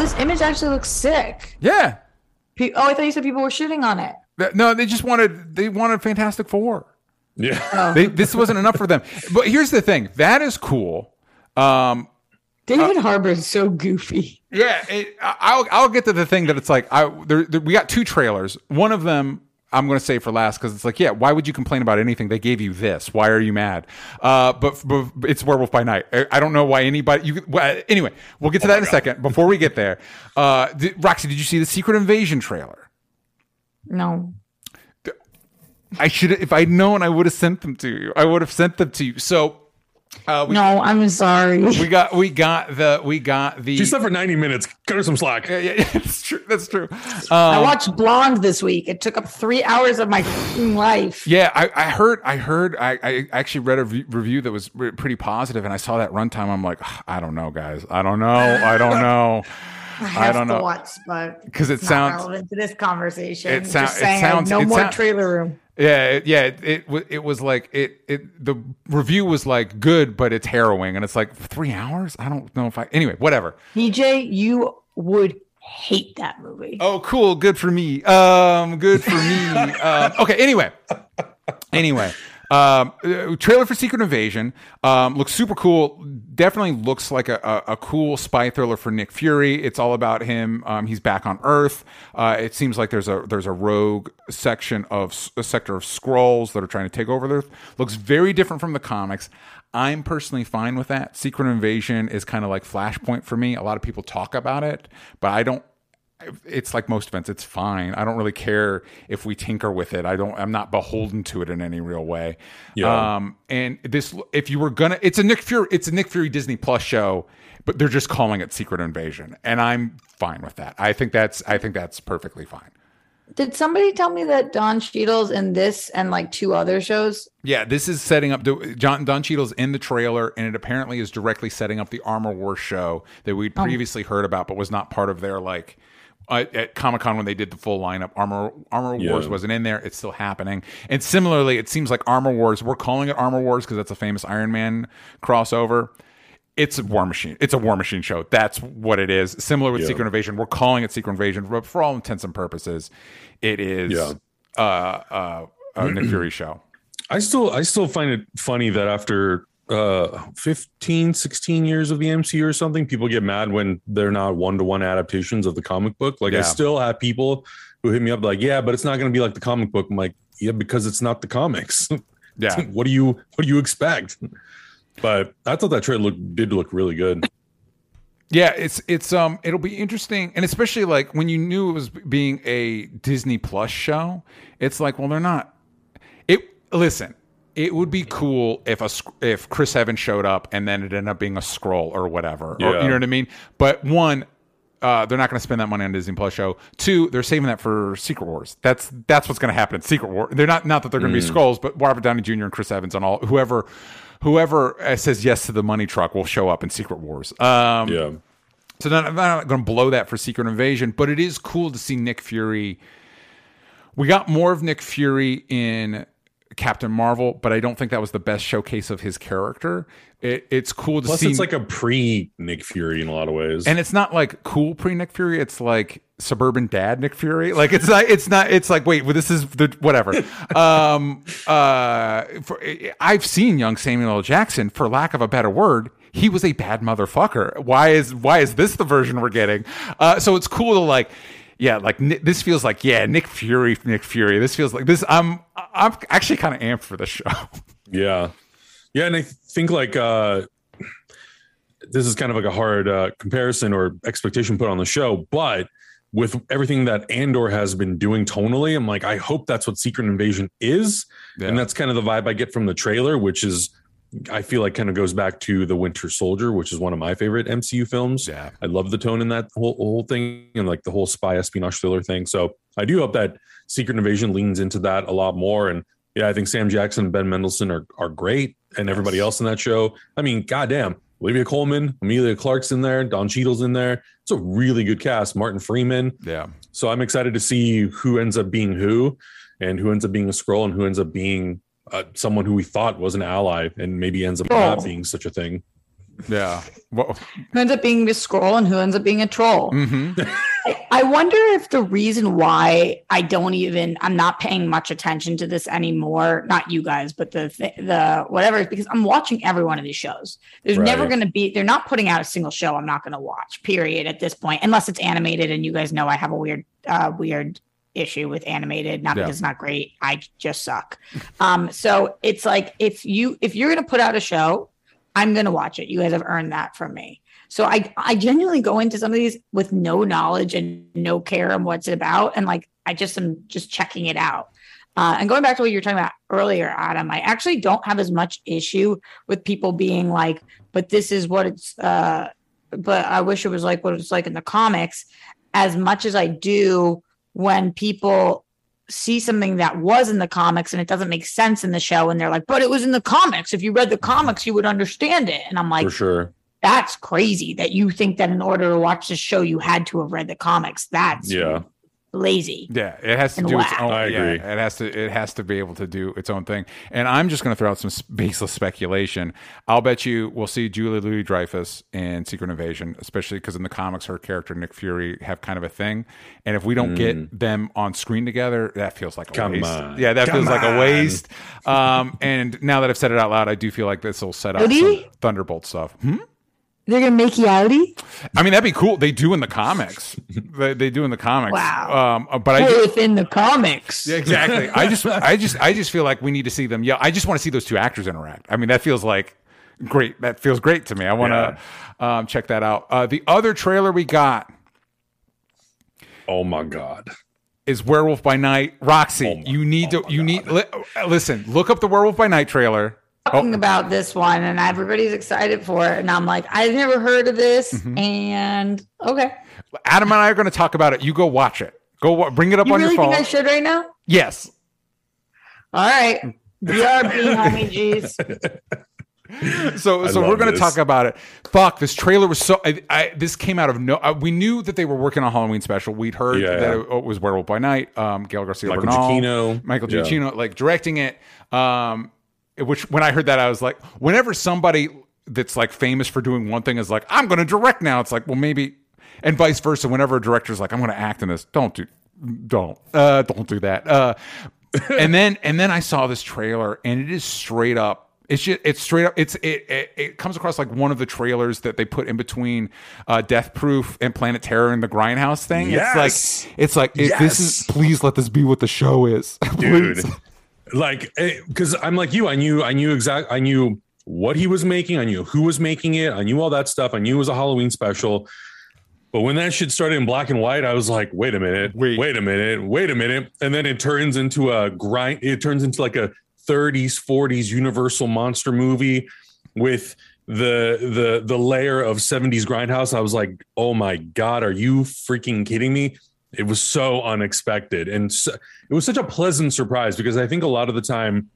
This image actually looks sick. Yeah. Pe- Oh, I thought you said people were shitting on it. Th- No, they just wanted they wanted Fantastic Four. Yeah. They, this wasn't enough for them. But here's the thing: that is cool. Um, David Harbour is so goofy. yeah, it, I- I'll I'll get to the thing that it's like I there, there- we got two trailers. One of them I'm going to say for last because it's like yeah, why would you complain about anything? They gave you this. Why are you mad? Uh, but, but it's Werewolf by Night. I, I don't know why anybody. You well, anyway, we'll get to that in a second. Before we get [laughs] there, uh, did, Roxy, did you see the Secret Invasion trailer? No. I should if I'd known I would have sent them to you. I would have sent them to you. So uh, we, No, I'm sorry. we got we got the we got the She slept for 90 minutes. Cut her some slack. yeah, yeah, yeah, [laughs] that's true. That's true. I Um, watched Blonde this week. It took up three hours of my life. yeah, I, I heard. I heard. I, I actually read a re- review that was re- pretty positive, and I saw that runtime. I'm like, I don't know, guys. I don't know. I don't [laughs] know. I have don't to know. watch, but 'Cause it not sounds- relevant to this conversation. It sound- it saying, I sounds- no it more sound- trailer room. Yeah, it, yeah. It, it it was like it it the review was like good, but it's harrowing, and it's like three hours. I don't know if I. Anyway, whatever. DJ, you would hate that movie. Oh, cool. Good for me. Um, good for me. [laughs] um, okay. Anyway, anyway, um, uh, trailer for Secret Invasion um, looks super cool. Definitely looks like a, a, a cool spy thriller for Nick Fury. It's all about him. Um, he's back on Earth. Uh, it seems like there's a there's a rogue section of a sector of Skrulls that are trying to take over Earth. Looks very different from the comics. I'm personally fine with that. Secret Invasion is kind of like Flashpoint for me. A lot of people talk about it, but I don't it's like most events it's fine i don't really care if we tinker with it i don't i'm not beholden to it in any real way Yeah. um and this if you were gonna it's a nick fury it's a nick fury disney plus show but they're just calling it secret invasion and i'm fine with that i think that's i think that's perfectly fine Did somebody tell me that Don Cheadle's in this and like two other shows? Yeah, this is setting up. John Don Cheadle's in the trailer, and it apparently is directly setting up the Armor Wars show that we'd Oh. previously heard about, but was not part of their like uh, at Comic Con when they did the full lineup. Armor Armor Yeah. Wars wasn't in there; it's still happening. And similarly, it seems like Armor Wars. We're calling it Armor Wars because that's a famous Iron Man crossover. It's a War Machine. It's a War Machine show. That's what it is. Similar with Yeah. Secret Invasion. We're calling it Secret Invasion, but for all intents and purposes, it is Yeah. uh, uh, a Nick Fury show. [clears throat] I still I still find it funny that after uh 15 16 years of the MCU or something people get mad when they're not one-to-one adaptations of the comic book. Like Yeah. I still have people who hit me up like yeah but it's not going to be like the comic book. I'm like yeah because it's not the comics. [laughs] Yeah. what do you what do you expect? But I thought that trailer looked, did look really good. Yeah, it's it's um it'll be interesting and especially like when you knew it was being a Disney Plus show, it's like well they're not it listen, it would be cool if a if Chris Evans showed up and then it ended up being a Skrull or whatever. Or, you know what I mean? But one uh, they're not going to spend that money on Disney Plus show. Two, they're saving that for Secret Wars. That's that's what's going to happen in Secret War. They're not not that they're going to be Skrulls, but Robert Downey Jr. and Chris Evans and all whoever whoever uh, says yes to the money truck will show up in Secret Wars. Um, yeah so I'm not going to blow that for Secret Invasion, but it is cool to see Nick Fury. We got more of Nick Fury in Captain Marvel, but I don't think that was the best showcase of his character. It, it's cool to plus see, it's like a pre Nick Fury in a lot of ways and it's not like cool pre Nick Fury. It's like suburban dad Nick Fury. Like it's not. It's not. It's like wait, well, this is the whatever. [laughs] um, uh, for, I've seen young Samuel L. Jackson, for lack of a better word. He was a bad motherfucker. Why is why is this the version we're getting? Uh, so it's cool to like, yeah, like this feels like yeah, Nick Fury, Nick Fury. This feels like this. I'm I'm actually kind of amped for this show. [laughs] Yeah. Yeah. And I think like uh this is kind of like a hard uh comparison or expectation put on the show, but with everything that Andor has been doing tonally, I'm like, I hope that's what Secret Invasion is. Yeah. And that's kind of the vibe I get from the trailer, which is I feel like kind of goes back to the Winter Soldier, which is one of my favorite MCU films. Yeah. I love the tone in that whole whole thing and like the whole spy espionage thriller thing. So I do hope that Secret Invasion leans into that a lot more. And yeah, I think Sam Jackson and Ben Mendelsohn are are great, and everybody else in that show. I mean, goddamn, Olivia Colman, Emilia Clarke's in there, Don Cheadle's in there. It's a really good cast. Martin Freeman. Yeah. So I'm excited to see who ends up being who, and who ends up being a Skrull, and who ends up being uh, someone who we thought was an ally, and maybe ends up Oh. not being such a thing. Yeah. Well, Who ends up being a Skrull and who ends up being a troll? hmm I, I wonder if the reason why I don't even I'm not paying much attention to this anymore, not you guys, but the the whatever is because I'm watching every one of these shows. There's never going to be they're not putting out a single show I'm not going to watch. Period. At this point, unless it's animated, and you guys know I have a weird uh, weird issue with animated. Not Yeah. because it's not great. I just suck. Um, so it's like if you if you're going to put out a show, I'm going to watch it. You guys have earned that from me. So I I genuinely go into some of these with no knowledge and no care on what's it about, and like I just am just checking it out. Uh, and going back to what you were talking about earlier, Adam, I actually don't have as much issue with people being like, "But this is what it's." Uh, but I wish it was like what it's like in the comics, as much as I do when people see something that was in the comics and it doesn't make sense in the show, and they're like, "But it was in the comics. If you read the comics, you would understand it." And I'm like, for sure. that's crazy that you think that in order to watch the show you had to have read the comics that's Yeah. Lazy Yeah, it has to And do its own. I yeah, agree. it has to. It has to be able to do its own thing. And I'm just going to throw out some s- baseless speculation. I'll bet you we'll see Julie Louis Dreyfus in Secret Invasion, especially because in the comics her character Nick Fury have kind of a thing. And if we don't get them on screen together, that feels like a Mm. Come waste. on. Yeah, that Come feels like a waste. Um, and now that I've said it out loud, I do feel like this will set up Would some? Thunderbolt stuff. Hmm? They're gonna make you outie I mean, that'd be cool. They do in the comics. they, they do in the comics. Wow. Um, but I do, within the comics Yeah, exactly. I just, I just, I just feel like we need to see them. Yeah, I just want to see those two actors interact. I mean, that feels like great. That feels great to me. I want to um, check that out. Uh, the other trailer we got Oh my god. is Werewolf by Night. Roxy, Oh my- you need oh to, you God. need. Li- listen, look up the Werewolf by Night trailer. Talking about this one and everybody's excited for it and i'm like i've never heard of this Mm-hmm. and okay Adam and I are going to talk about it. You go watch it. Go wa- bring it up You on really your phone. think I should right now? yes. All right. BRB, [laughs] homie G's. so I so we're going to talk about it. Fuck, this trailer was so. I, I this came out of no. Uh, we knew that they were working on a Halloween special. We'd heard Yeah, that yeah. it was Werewolf by Night. Um, Gail Garcia Michael Bernal, Giacchino. Michael Yeah. Giacchino, like directing it. Um, which when I heard that, I was like, whenever somebody that's like famous for doing one thing is like, I'm going to direct now. It's like, well, maybe, and vice versa. Whenever a director's like, I'm going to act in this, don't do, don't, uh, don't do that. Uh, [laughs] and then and then I saw this trailer, and it is straight up. It's just it's straight up. It's it, it it comes across like one of the trailers that they put in between uh, Death Proof and Planet Terror and the Grindhouse thing. Yes. It's like it's like if this is please let this be what the show is, [laughs] dude. Like eh, because i'm like you i knew i knew exact i knew what he was making i knew who was making it i knew all that stuff i knew it was a halloween special. But when that shit started in black and white i was like wait a minute Wait. wait a minute wait a minute. And then it turns into a grind it turns into like a 30s 40s universal monster movie with the the the layer of 70s grindhouse. I was like oh my god are you freaking kidding me it was so unexpected. And so, it was such a pleasant surprise because i think a lot of the time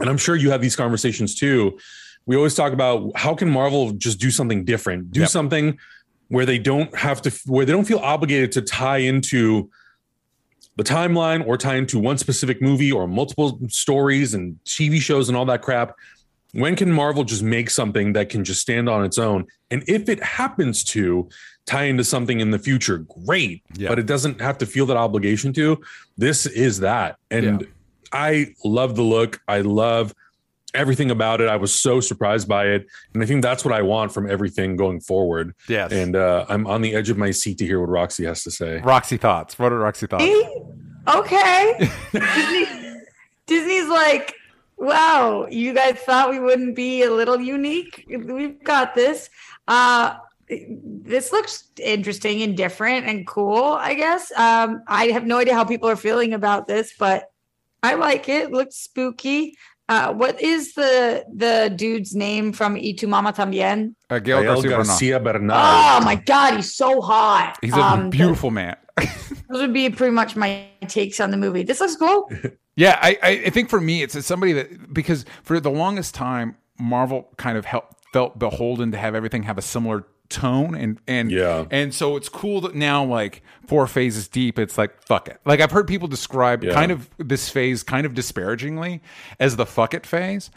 and i'm sure you have these conversations too we always talk about how can marvel just do something different? Do Yep. something where they don't have to where they don't feel obligated to tie into the timeline or tie into one specific movie or multiple stories and tv shows and all that crap when can marvel just make something that can just stand on its own and if it happens to tie into something in the future great Yeah. but it doesn't have to feel that obligation to this is that and Yeah. i love the look i love everything about it i was so surprised by it and i think that's what i want from everything going forward Yes. and uh, i'm on the edge of my seat to hear what roxy has to say Roxy thoughts. What are Roxy thoughts? Okay. [laughs] Disney, Disney's like, wow, you guys thought we wouldn't be a little unique? We've got this. Uh this looks interesting and different and cool, I guess. Um, I have no idea how people are feeling about this, but I like it. Looks spooky. Uh, what is the the dude's name from Y tu Mama Tambien? Uh, Gail Gael Garcia Bernal. Garcia Bernal. Oh my god, he's so hot. He's a Um, beautiful man. [laughs] Those would be pretty much my takes on the movie. This looks cool. [laughs] Yeah, I, I I think for me, it's, it's somebody that because for the longest time, Marvel kind of helped, felt beholden to have everything have a similar tone and and Yeah. and so it's cool that now like four phases deep it's like fuck it like i've heard people describe Yeah. kind of this phase kind of disparagingly as the fuck it phase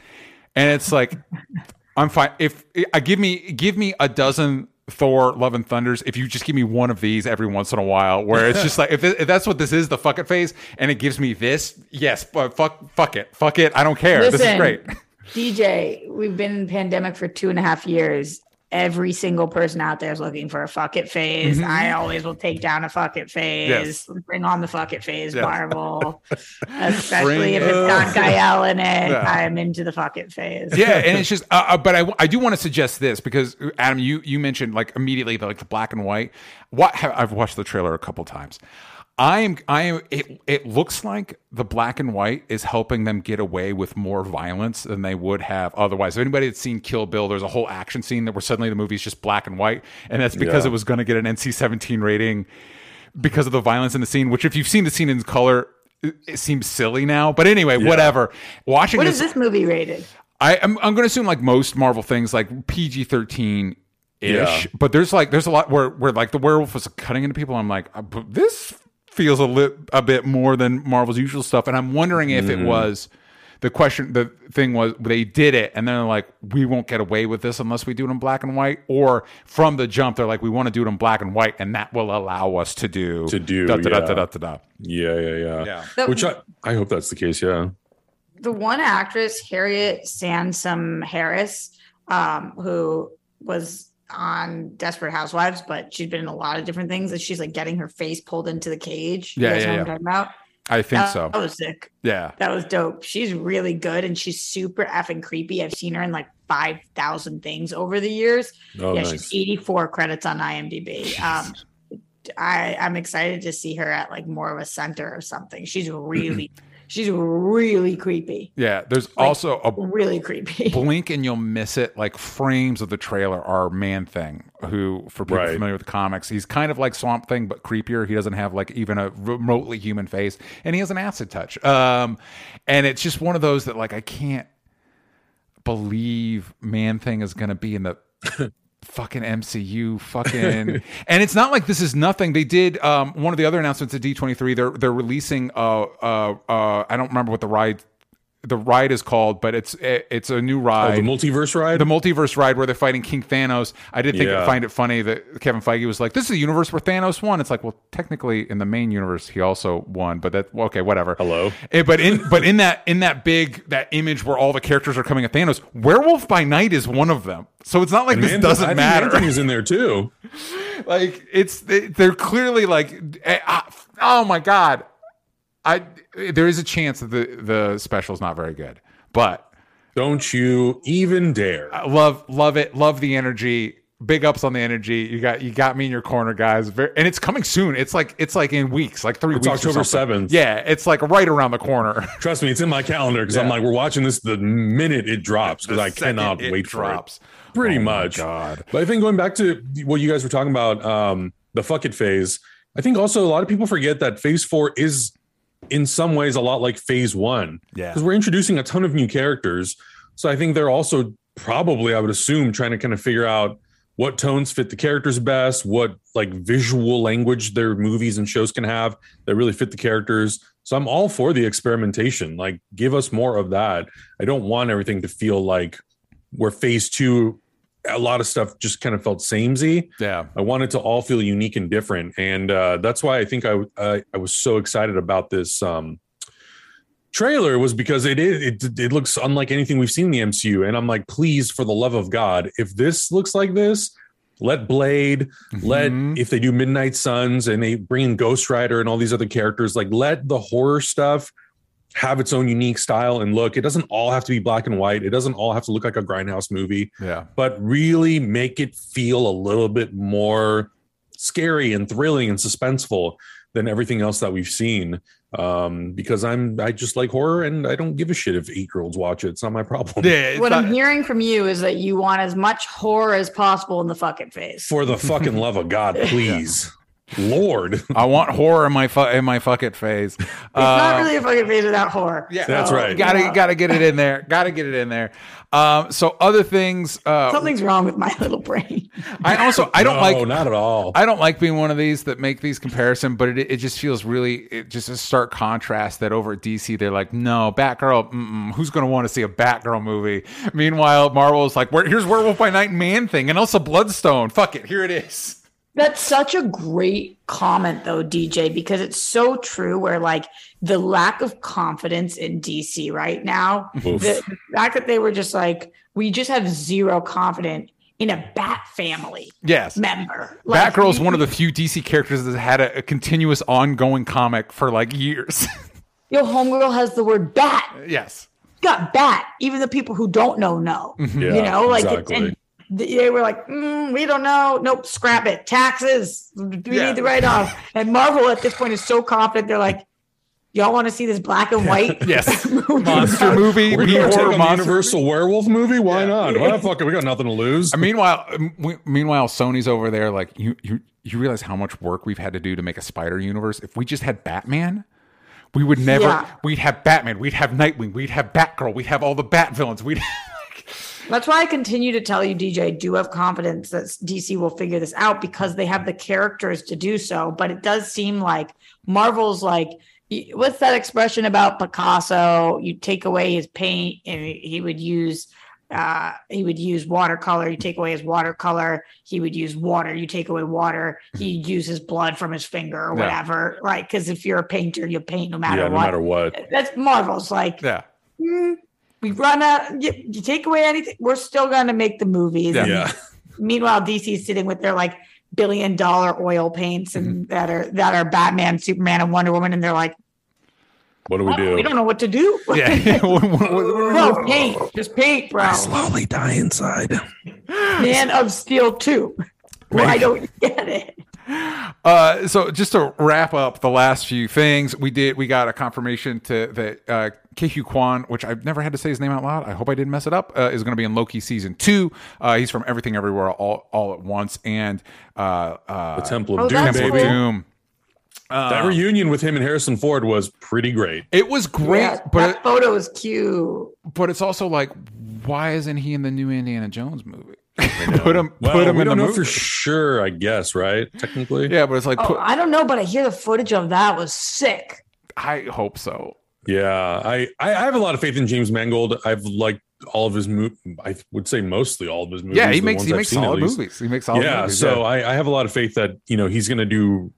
and it's like [laughs] i'm fine if i give me give me a dozen Thor, Love and Thunders. If you just give me one of these every once in a while, where it's just like if, it, if that's what this is, the fuck it phase, and it gives me this, yes, but fuck, fuck it, fuck it, I don't care. this is great. DJ, we've been in pandemic for two and a half years. Every single person out there is looking for a fuck it phase. I always will take down a fuck it phase. Mm-hmm. Yes. Bring on the fuck it phase, Yes. Marvel. [laughs] Especially Bring if it it's got Gael in it. Yeah. I'm into the fuck it phase. yeah, and it's just, uh, uh, but I, I do want to suggest this because Adam, you you mentioned like immediately the, like the black and white. What I've watched the trailer a couple times. I am, I am. It it looks like the black and white is helping them get away with more violence than they would have otherwise. If anybody had seen Kill Bill, there's a whole action scene that where suddenly the movie's just black and white, and that's because Yeah. it was going to get an NC-17 rating because of the violence in the scene. Which, if you've seen the scene in color, it, it seems silly now. But anyway, whatever. Watching What this, is this movie rated? I, I'm, I'm going to assume like most Marvel things, like PG 13 ish. Yeah. But there's like there's a lot where where like the werewolf was cutting into people. I'm like, uh, but this feels a lit a bit more than Marvel's usual stuff, and I'm wondering if Mm-hmm. it was. The question, the thing was, they did it, and then they're like, "We won't get away with this unless we do it in black and white." Or from the jump, they're like, "We want to do it in black and white, and that will allow us to do To do, da da da yeah. da da da." da." Yeah, yeah, yeah. Yeah. The- Which I, I hope that's the case. Yeah. the one actress Harriet Sansom Harris, um, who was on Desperate Housewives, but she's been in a lot of different things. And she's like getting her face pulled into the cage. Yeah, yeah, yeah. what I'm talking about? I think that, so. That was sick. Yeah. That was dope. She's really good and she's super effing creepy. I've seen her in like 5,000 things over the years. Oh, yeah, nice. she's 84 credits on IMDb. Um, I, I'm excited to see her at like more of a center or something. She's really, [clears throat] she's really creepy. Yeah, there's also a Really creepy. [laughs] blink and you'll miss it. Like frames of the trailer are Man Thing, who for people Right. familiar with the comics, he's kind of like Swamp Thing but creepier. He doesn't have like even a remotely human face, and he has an acid touch. Um, and it's just one of those that like I can't believe Man Thing is going to be in the. [laughs] fucking MCU fucking [laughs] and it's not like this is nothing. They did um one of the other announcements at D23 they're they're releasing uh uh uh I don't remember what the ride the ride is called but it's it's a new Oh, ride the multiverse ride. the multiverse ride where they're fighting King Thanos. I did think Yeah. find it funny that Kevin Feige was like, "This is the universe where Thanos won." It's like, well, technically in the main universe he also won, but that okay, whatever. Hello? Eh, but in but in that in that big that image where all the characters are coming at Thanos, Werewolf by Night is one of them. So it's not like this Man- doesn't matter. Anthony's in there too. [laughs] like it's they, they're clearly like, eh, ah, oh my god, I there is a chance that the the special's not very good, but. Don't you even dare. I love love it love the energy big ups on the energy you got you got me in your corner guys Very, and it's coming soon it's like it's like in weeks like three It's weeks or October 7th. yeah it's like right around the corner [laughs] Trust me, it's in my calendar because I'm like, we're watching this the minute it drops because I cannot it wait drops. for it. Pretty Oh much. God. But I think going back to what you guys were talking about, um, the fuck it phase, I think also a lot of people forget that phase four is in some ways a lot like phase one. Yeah. Because we're introducing a ton of new characters. So I think they're also probably, I would assume, trying to kind of figure out what tones fit the characters best, what like visual language their movies and shows can have that really fit the characters. So I'm all for the experimentation. Like, give us more of that. I don't want everything to feel like where phase two, a lot of stuff just kind of felt samey. yeah I wanted to all feel unique and different, and uh, that's why I think I, I I was so excited about this um, trailer was because it is it, it looks unlike anything we've seen in the MCU, and I'm like, please, for the love of God, if this looks like this, let Blade, let Mhm. if they do Midnight Suns and they bring in Ghost Rider and all these other characters, like let the horror stuff have its own unique style and look. It doesn't all have to be black and white. It doesn't all have to look like a grindhouse movie yeah but really make it feel a little bit more scary and thrilling and suspenseful than everything else that we've seen. Um, because I'm I just like horror and I don't give a shit if eight year olds watch it. It's not my problem. yeah what not- I'm hearing from you is that you want as much horror as possible in the fucking face. For the fucking love of God, [laughs] please. Lord. I want horror in my fu- in my fuck it phase It's not really a fucking phase without horror. yeah That's right. gotta Yeah. gotta get it in there gotta get it in there um so other things uh Something's wrong with my [laughs] little brain. I also I don't no, like not at all. I don't like being one of these that make these comparison, but it, it just feels really it just a stark contrast that over at DC they're like, no, Batgirl, mm-mm, who's going to want to see a Batgirl movie? Meanwhile, Marvel's like, Where, here's Werewolf by Night, Man Thing, and also Bloodstone. Fuck it, here it is. That's such a great comment, though, DJ, because it's so true. Where like the lack of confidence in DC right now, Oof. the, the fact that they were just like, we just have zero confidence in a Bat family Yes. member. Like, Batgirl's one of the few DC characters that had a, a continuous ongoing comic for like years. [laughs] Yo, homegirl has the word bat. yes. Got bat. Even the people who don't know know. Mm-hmm. Yeah, you know, like exactly. and th- they were like, mm, we don't know. Nope, scrap it. Taxes. We Yeah. need the write off. And Marvel at this point is so confident. They're like, y'all want to see this black and white? [laughs] Yes. [laughs] movie? Monster movie. We're we gonna take horror monster Universal Werewolf movie. Why not? Why the fuck it. We got nothing to lose. meanwhile, m- w- meanwhile, Sony's over there. Like you, you, you realize how much work we've had to do to make a Spider Universe. If we just had Batman, we would never. Yeah. We'd have Batman. We'd have Nightwing. We'd have Batgirl. We'd have all the Bat villains. We'd. [laughs] That's why I continue to tell you, DJ, I do have confidence that DC will figure this out because they have the characters to do so. But it does seem like Marvel's like, what's that expression about Picasso? You take away his paint and he would use uh he would use watercolor you take away his watercolor he would use water you take away water he'd use his blood from his finger or Yeah. whatever right because if you're a painter you paint no matter yeah, no what matter what. that's marvel's like yeah. mm, we run out. You, you take away anything, we're still going to make the movies. Yeah. Yeah. [laughs] Meanwhile, DC's sitting with their like billion dollar oil paints and mm-hmm. that are that are Batman, Superman, and Wonder Woman, and they're like, What do we "Oh, do? we don't know what to do. Yeah. [laughs] [laughs] bro, paint, just paint, bro. slowly die inside. Man of Steel two. Well, I don't get it. Uh, so just to wrap up the last few things, we did we got a confirmation to that uh, Ke Huy Quan, which I've never had to say his name out loud. I hope I didn't mess it up. Uh, is going to be in Loki season two. Uh, he's from Everything Everywhere All All at Once and uh, uh, The Temple Oh, of Doom, that's baby. cool. Doom. That reunion with him and Harrison Ford was pretty great. It was great, Yeah, but that photo is cute. but it's also like, why isn't he in the new Indiana Jones movie? [laughs] put him, Well, put him we in the don't know movie. for sure, I guess, right? Technically. yeah, but it's like, Oh, put, I don't know, but I hear the footage of that was sick. I hope so. Yeah, I, I I have a lot of faith in James Mangold. I've liked all of his mo- I would say mostly all of his movies. Yeah, he makes ones he I've makes seen solid movies. He makes solid yeah, movies. so yeah. I, I have a lot of faith that you know he's going to do.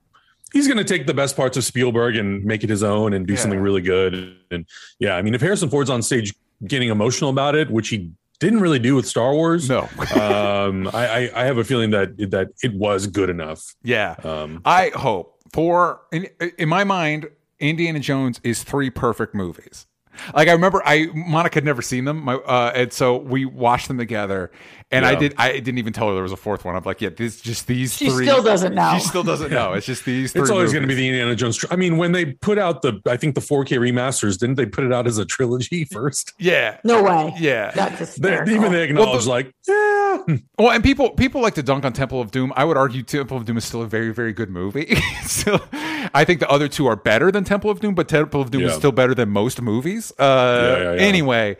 He's going to take the best parts of Spielberg and make it his own and do Yeah. something really good. And yeah, I mean, if Harrison Ford's on stage getting emotional about it, which he didn't really do with Star Wars, no, [laughs] um, I, I I have a feeling that that it was good enough. yeah. Um, I hope for in, in my mind, Indiana Jones is three perfect movies. Like I remember, I Monica had never seen them, my, uh, and so we watched them together. And I did. I didn't even tell her there was a fourth one. I'm like, yeah, this just these She three. still doesn't know. She still doesn't know. It's just these. [laughs] Three it's always going to be the Indiana Jones. tr- I mean, when they put out the, I think the 4K remasters, didn't they put it out as a trilogy [laughs] first? Yeah, No way. yeah. That's They, even they acknowledge, like, yeah, [laughs] Well, and people people like to dunk on Temple of Doom. I would argue Temple of Doom is still a very very good movie. so I think the other two are better than Temple of Doom, but Temple of Doom is still better than most movies. Uh, Yeah, yeah, yeah. Anyway,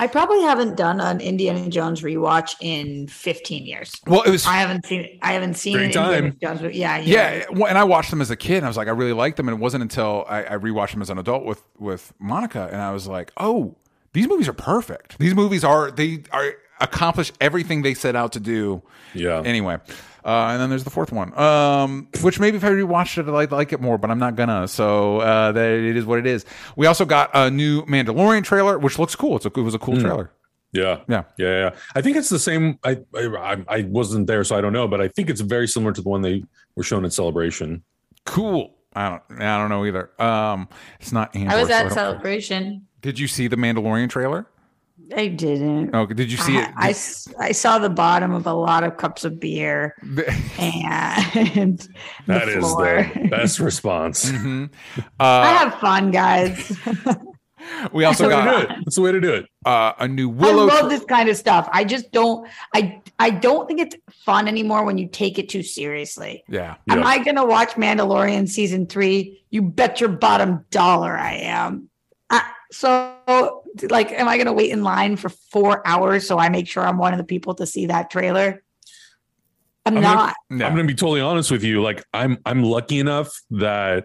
I probably haven't done an Indiana Jones rewatch in 15 years. well, it was I haven't seen. I haven't seen Great an Indiana time. Jones. Yeah, yeah. yeah. well, And I watched them as a kid. And I was like, I really liked them, and it wasn't until I, I rewatched them as an adult with with Monica, and I was like, oh, these movies are perfect. These movies are they are accomplish everything they set out to do. yeah. Anyway, uh, and then there's the fourth one, um, which maybe if I rewatched it, I'd like it more, but I'm not gonna. So uh, that it is what it is. We also got a new Mandalorian trailer, which looks cool. It's a, it was a cool Hmm. trailer. Yeah. Yeah. Yeah. Yeah. I think it's the same. I, I I wasn't there, so I don't know, but I think it's very similar to the one they were shown at Celebration. Cool. I don't. I don't know either. Um, it's not. Andor, I was at don't- celebration. Did you see the Mandalorian trailer? I didn't. Oh, did you see I, it? I s- I saw the bottom of a lot of cups of beer [laughs] and [laughs] the That is floor. the [laughs] best response. Mhm. I Uh, have fun, guys. we also That's the way to do got it. That's the way to do it. uh, a new willow. I love tra- this kind of stuff. I just don't. I I don't think it's fun anymore when you take it too seriously. yeah. Am Yeah. I going to watch Mandalorian season three? You bet your bottom dollar I am. I, so, like, am I going to wait in line for four hours so I make sure I'm one of the people to see that trailer? I'm, I'm gonna- not. No. I'm going to be totally honest with you. Like I'm I'm lucky enough that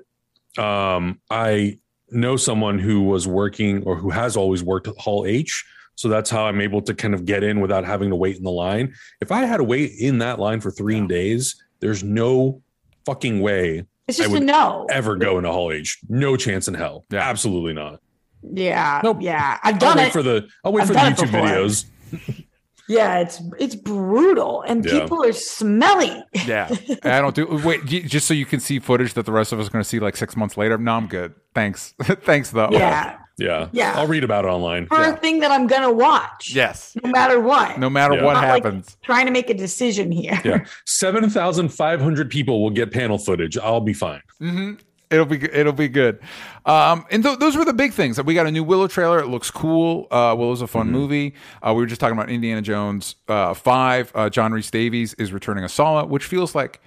um I know someone who was working or who has always worked at Hall H. So that's how I'm able to kind of get in without having to wait in the line. If I had to wait in that line for three days, there's no fucking way It's I just a no. ever go into Hall H. No chance in hell. Yeah. Absolutely not. Yeah. Nope. Yeah. I've I'll done wait it. for the I'll wait I've for the YouTube videos. [laughs] yeah. It's it's brutal and Yeah. people are smelly. Yeah, [laughs] I don't do. Wait, just so you can see footage that the rest of us are going to see like six months later. No, I'm good. Thanks, [laughs] thanks though. Yeah. Yeah. Yeah. I'll read about it online. For a thing that I'm going to watch. Yes. No matter what. No matter Yeah. what Not like happens. trying to make a decision here. Yeah. 7,500 people will get panel footage. I'll be fine. Mm-hmm. It'll be it'll be good. Um, and th- those were the big things. We got a new Willow trailer. It looks cool. Uh, Willow's a Mm-hmm. fun movie. Uh, we were just talking about Indiana Jones uh, five. Uh, John Rhys-Davies is returning as Sallah, which feels like.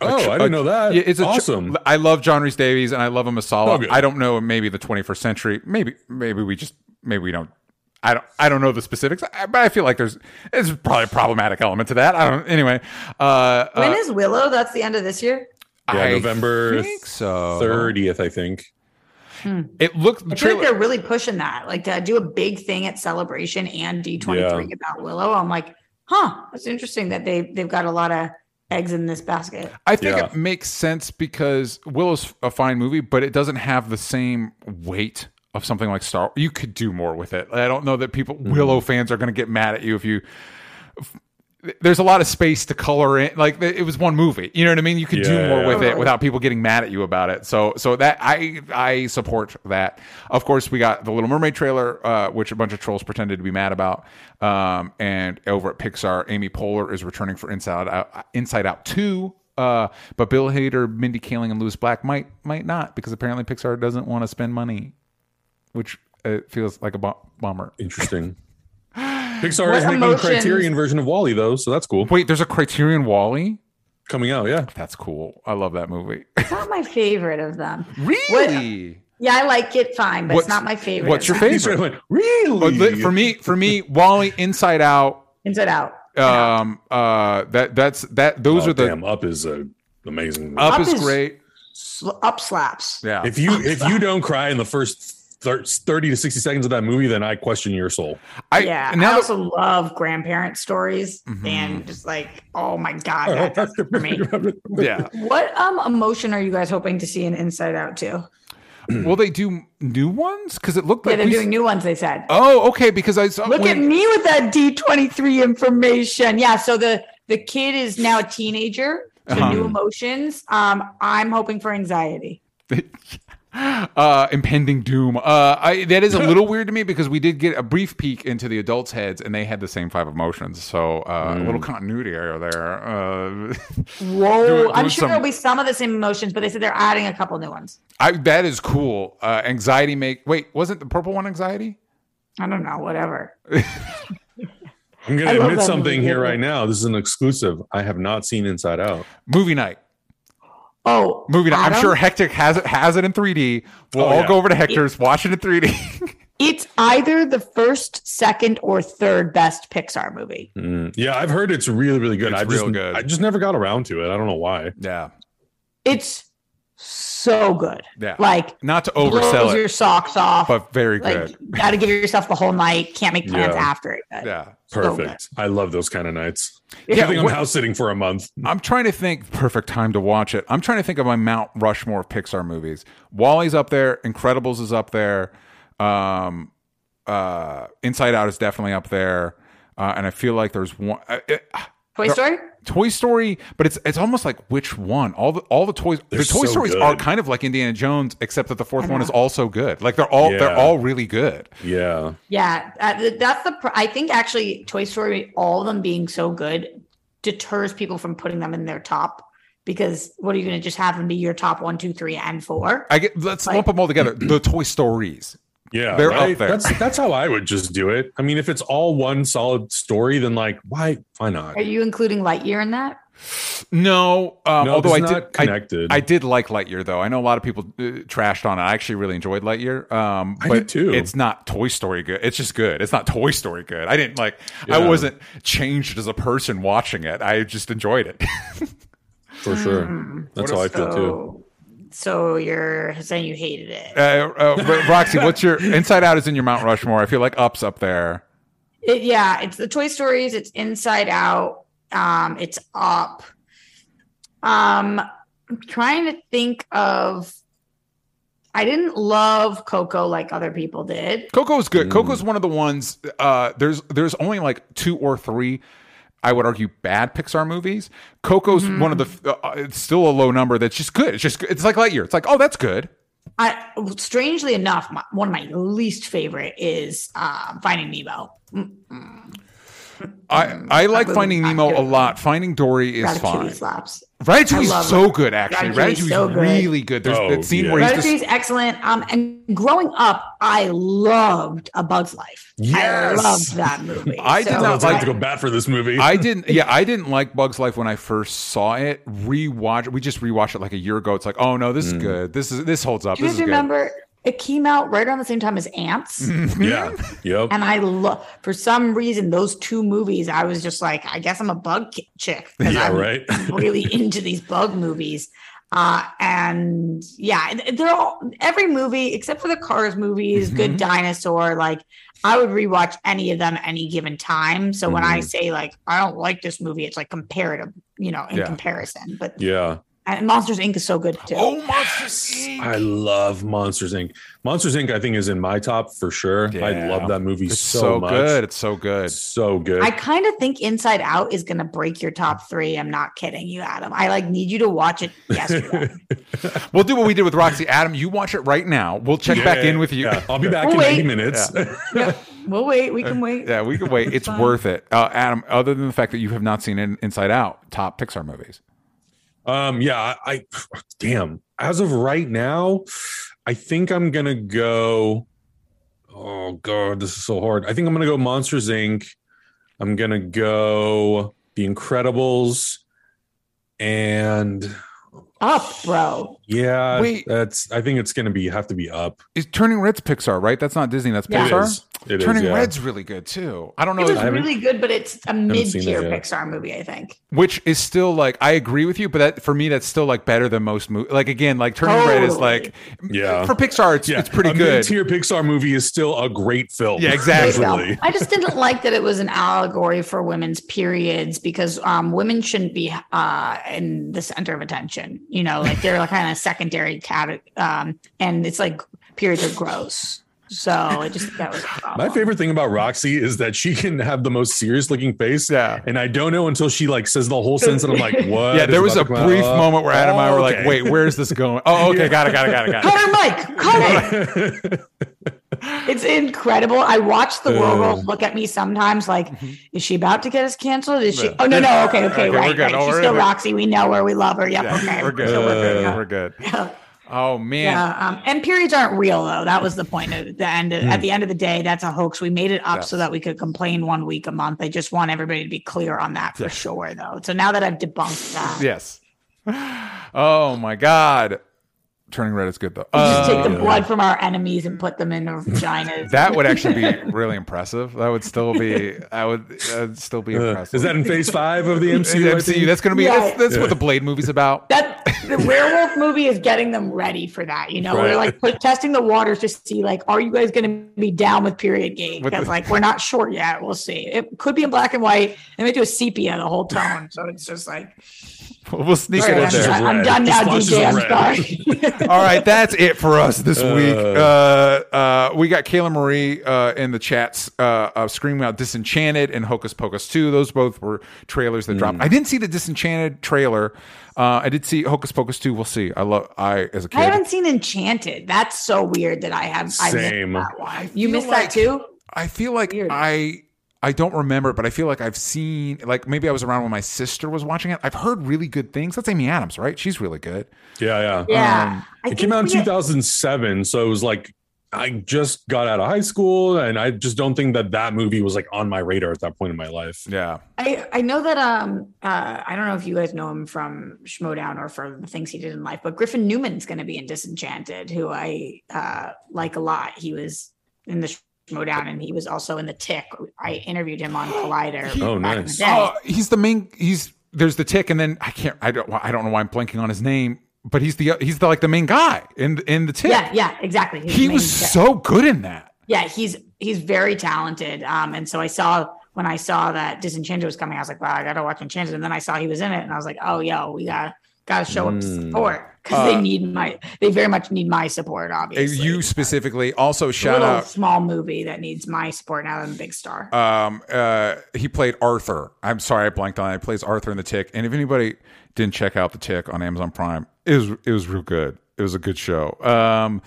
Oh, tr- I didn't a- know that. Yeah, it's a tr- awesome. I love John Rhys-Davies and I love him as Sallah. Oh. I don't know. Maybe the 21st century. Maybe maybe we just maybe we don't. I don't. I don't know the specifics, but I feel like there's. It's probably a problematic element to that. I don't. Anyway. Uh, When uh, is Willow? That's the end of this year. Yeah, I November think so. 30th, I think. It looked. The I feel like they're really pushing that, like to do a big thing at Celebration and D23 Yeah. about Willow. I'm like, huh, that's interesting that they they've got a lot of eggs in this basket. I think Yeah. it makes sense because Willow's a fine movie, but it doesn't have the same weight of something like Star. You could do more with it. I don't know that people Mm-hmm. Willow fans are going to get mad at you if you. There's a lot of space to color in. Like it was one movie, you know what I mean. You could do more yeah. with it without people getting mad at you about it. So, so that I I support that. Of course, we got the Little Mermaid trailer, uh, which a bunch of trolls pretended to be mad about. Um, and over at Pixar, Amy Poehler is returning for Inside Out, Inside Out Two. Uh, but Bill Hader, Mindy Kaling, and Lewis Black might might not because apparently Pixar doesn't want to spend money, which uh, feels like a bu- bummer. Interesting. Pixar What is making emotions- a Criterion version of WALL-E though, so that's cool. Wait, there's a Criterion WALL-E. Coming out, yeah. That's cool. I love that movie. [laughs] It's not my favorite of them. really? Yeah, I like it fine, but What's- it's not my favorite. what's your them. He sort of favorite? went, really? li- for me, for me, WALL-E, Inside Out. Inside Out. Um, uh, that that's that. Those Oh, are the damn, Up is a amazing. Up, Up is, is- great. Sl- Up slaps. Yeah. If you if you don't cry in the first thir- thirty to sixty seconds of that movie, then I question your soul. I yeah, now I that- also love grandparent stories Mhm. and just like, oh my god, [laughs] that does it for me. yeah. What um emotion are you guys hoping to see in Inside Out too? [clears throat] Will they do new ones? Because it looked Yeah, like they're we- doing new ones. They said. Oh, okay. Because I saw Look when- at me with that D twenty three information. Yeah, so the the kid is now a teenager. So Uh-huh. new emotions. Um, I'm hoping for anxiety. [laughs] uh impending doom uh I, that is a little weird to me because we did get a brief peek into the adults heads and they had the same five emotions so uh a little continuity error there uh [laughs] Whoa, Do- I'm sure some- there'll be some of the same emotions, but they said they're adding a couple new ones. i that is cool uh anxiety make wait wasn't the purple one anxiety I don't know, whatever. [laughs] I'm going to admit something movie. here right now. This is an exclusive. I have not seen Inside Out. movie night Oh, movie night i'm sure hectic has it has it in 3d we'll Oh, all yeah. go over to hector's watch it in 3d [laughs] It's either the first, second, or third best Pixar movie. Mm, yeah, I've heard it's really, really good. It's I just, real good. I just never got around to it. I don't know why. yeah It's so good. Yeah. Like not to blows oversell your socks off. but very like good got to give yourself the whole night. Can't make plans Yeah. after it. yeah So. Perfect. I love those kind of nights. Yeah, I think I'm house sitting for a month. I'm trying to think perfect time to watch it. I'm trying to think of my Mount Rushmore of Pixar movies. WALL-E's up there, Incredibles is up there, um, uh, Inside Out is definitely up there, uh, and I feel like there's one uh, it- Toy Story. Toy Story, but it's it's almost like which one? All the all the toys, They're the Toy so Stories good. are kind of like Indiana Jones, except that the fourth one is also good. Like they're all they're all really good. Yeah. Yeah, uh, that's the. Pr- I think actually, Toy Story, all of them being so good, deters people from putting them in their top. Because what are you going to just have them be your top one, two, three, and four? I get let's Like- lump them all together. [clears throat] The Toy Stories. Yeah. They're up there. That's that's how I would just do it. I mean, if it's all one solid story, then like why why not? Are you including Lightyear in that? No, um, No, although I did not I- I, did like Lightyear though. I know a lot of people uh, trashed on it. I actually really enjoyed Lightyear. Um, I but did too. It's not Toy Story good. It's just good. It's not Toy Story good. I didn't like. I wasn't changed as a person watching it. I just enjoyed it. [laughs] For sure. That's how I feel too. So, so you're saying you hated it? uh, uh, Roxy, what's your Inside Out is in your Mount Rushmore. I feel like Up's up there. It- yeah, it's the Toy Stories. It's Inside Out. Um, it's Up. Um, I'm trying to think of. I didn't love Coco like other people did. Coco's good. Mm. Coco's one of the ones. Uh, there's there's only like two or three. I would argue bad Pixar movies. Coco's Mm-hmm. one of the. Uh, it's still a low number. That's just good. It's just. It's like Lightyear. It's like oh that's good. I strangely enough, my, one of my least favorite is um, Finding Nemo. Mm, I I like Finding Nemo a lot. Finding Dory is fine. slaps. Ratatouille's I love so it. good, actually. Ratatouille's Ratatouille's so good. really good. There's Oh, that scene yeah. where he's Ratatouille's just, excellent. Um, and growing up, I loved A Bug's Life. Yes. I Yes. loved that movie. I did So not like like- to go bat for this movie. I didn't. Yeah, I didn't like Bugs Life when I first saw it. Rewatch. We just rewatched it like a year ago. It's like, oh no, this is good. This is this holds up. Do you This guys is good. Remember it came out right around the same time as Antz? yeah. Yep. And I love, for some reason, those two movies, I was just like, I guess I'm a bug chick. chick. 'cause Yeah, I'm right. [laughs] really into these bug movies. Uh, and yeah, they're all, every movie except for the Cars movies, Mm-hmm. Good Dinosaur, like I would rewatch any of them any given time. So when Mm-hmm. I say like, I don't like this movie, it's like comparative, you know, in Yeah. comparison. But yeah. And Monsters Inc. is so good too. Oh, Monsters Inc. I love Monsters Inc. Monsters Inc. I think is in my top for sure. I love that movie It's so, so, much. good. It's so good. It's so good. I kind of think Inside Out is going to break your top three. I'm not kidding you, Adam. I like need you to watch it yesterday. [laughs] We'll do what we did with Roxy. Adam, you watch it right now. We'll check back in with you. yeah. I'll be back We'll in wait. 90 minutes. yep. [laughs] [laughs] We'll wait. We can wait. Yeah, we can wait. It's Fine. worth it. Uh, Adam, other than the fact that you have not seen it Inside Out, top Pixar movies. Um, yeah, I, I damn. As of right now, I think I'm gonna go. Oh god, this is so hard. I think I'm gonna go Monsters Inc. I'm gonna go The Incredibles, and Up, bro. yeah, Wait. that's. I think it's gonna be have to be up. Is Turning Red's Pixar, right? That's not Disney. That's Yeah. It Pixar. Is. It is, Turning yeah. Red's really good too. I don't know, It was really good, but it's a mid-tier yet. Pixar movie, I think. which is still like I agree with you, but that for me that's still like better than most movies. Like again, like Turning Red is like Yeah. for Pixar, it's Yeah, it's pretty a good. Mid-tier Pixar movie is still a great film. Yeah, exactly. I just didn't like that it was an allegory for women's periods because um, women shouldn't be uh, in the center of attention. You know, like they're like kind of secondary cat, um, and it's like periods are gross. So I just that was [sighs] My favorite thing about Roxy is that she can have the most serious looking face. Yeah. And I don't know until she like says the whole sentence and I'm like, [laughs] what? yeah, there was a about to come brief out? moment where Adam and I Oh, were like, "Wait, where's this going?" Oh, okay, got it, got it, got it, got it. Cut her mic. Cut it. It's incredible. I watch the world Uh. look at me sometimes like, is she about to get us canceled? Is she? Oh no, no. Okay, okay, Okay, we're right, good. right. Oh, She's still. Roxy. We know her. We love her. Yep. Yeah, okay. we're good. So we're good. Yeah. We're good. [laughs] Oh man, Yeah, um, and periods aren't real though. That was the point of the end. At the end of the day, that's a hoax. We made it up so that we could complain one week a month. I just want everybody to be clear on that for sure, though. So now that I've debunked that, yes. [sighs] Oh my God, Turning Red is good though. we just take Uh, the blood from our enemies and put them in our vaginas. that would actually be [laughs] really impressive. That would still be. I would. That would still be Uh, impressive. is that in phase five of the MCU? I MCU? That's going to be. Yeah. That's, that's what the Blade movie's about. [laughs] that the werewolf movie is getting them ready for that. You know, we're like put, testing the waters to see like, are you guys going to be down with period game? Because like we're not sure yet. We'll see. It could be in black and white. They may do a sepia the whole tone, so it's just like. We'll sneak All it in I'm, there. of I'm done now, DJ. I'm sorry. [laughs] All right, that's it for us this Uh. week. Uh, uh, we got Kayla Marie uh, in the chats uh, uh, screaming out Disenchanted and Hocus Pocus 2. Those both were trailers that dropped. I didn't see the Disenchanted trailer. Uh, I did see Hocus Pocus 2. We'll see. I love. I as a kid. I haven't seen Enchanted. That's so weird that I have. I Same. missed that one. You missed like- that too. I feel like Weird. I I don't remember, but I feel like I've seen like maybe I was around when my sister was watching it. I've heard really good things. That's Amy Adams, right? She's really good. Yeah, yeah. Yeah, I It came out in we get- 2007, so it was like I just got out of high school, and I just don't think that that movie was like on my radar at that point in my life. Yeah. I, I know that um uh I don't know if you guys know him from Schmoedown or for the things he did in life, but Griffin Newman's going to be in Disenchanted, who I uh like a lot. He was in the Schmoedown and he was also in the Tick. I interviewed him on Collider. [gasps] Oh, back the nice. Oh, he's the main. He's there's the tick, and then I can't. I don't. I don't know why I'm blanking on his name, but he's the he's the like the main guy in in the tick. yeah, yeah, exactly. He's he was Tick. so good in that. yeah he's he's very talented um and so i saw when i saw that disenchanted was coming i was like wow i gotta watch enchanted and then i saw he was in it and i was like oh yo we gotta gotta show up Mm. support because Uh, they need my they very much need my support obviously You specifically. Also, a shout little out. small movie that needs my support now that i'm a big star Um, uh, he played Arthur. I'm sorry, I blanked on. it. He plays Arthur in the Tick. And if anybody didn't check out the Tick on Amazon Prime, it was it was real good. It was a good show. Um,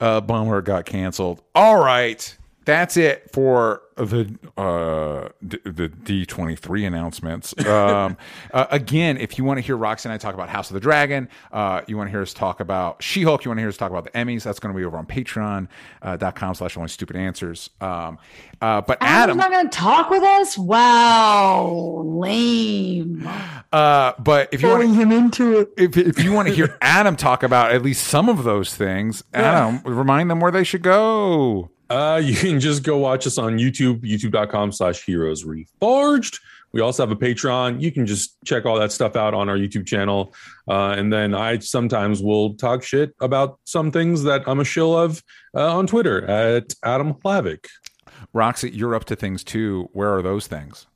uh, bummer got canceled. All right, that's it for the uh d- the D23 announcements. [laughs] Um, uh, again, if you want to hear Roxy and I talk about House of the Dragon, uh, you want to hear us talk about She-Hulk, you want to hear us talk about the Emmys, that's going to be over on patreon.com uh, com slash only stupid answers. Um, uh, but Adam's Adam, not gonna talk with us wow lame uh, but if you want him into it if, if you want to hear [laughs] Adam talk about at least some of those things, Adam, remind them where they should go. Uh, [laughs] you can just go watch us on YouTube, youtube.com slash heroes reforged. We also have a Patreon. You can just check all that stuff out on our YouTube channel. Uh, and then I sometimes will talk shit about some things that I'm a shill of uh, on Twitter at Adam Hlavik. Roxy, you're up to things too. Where are those things?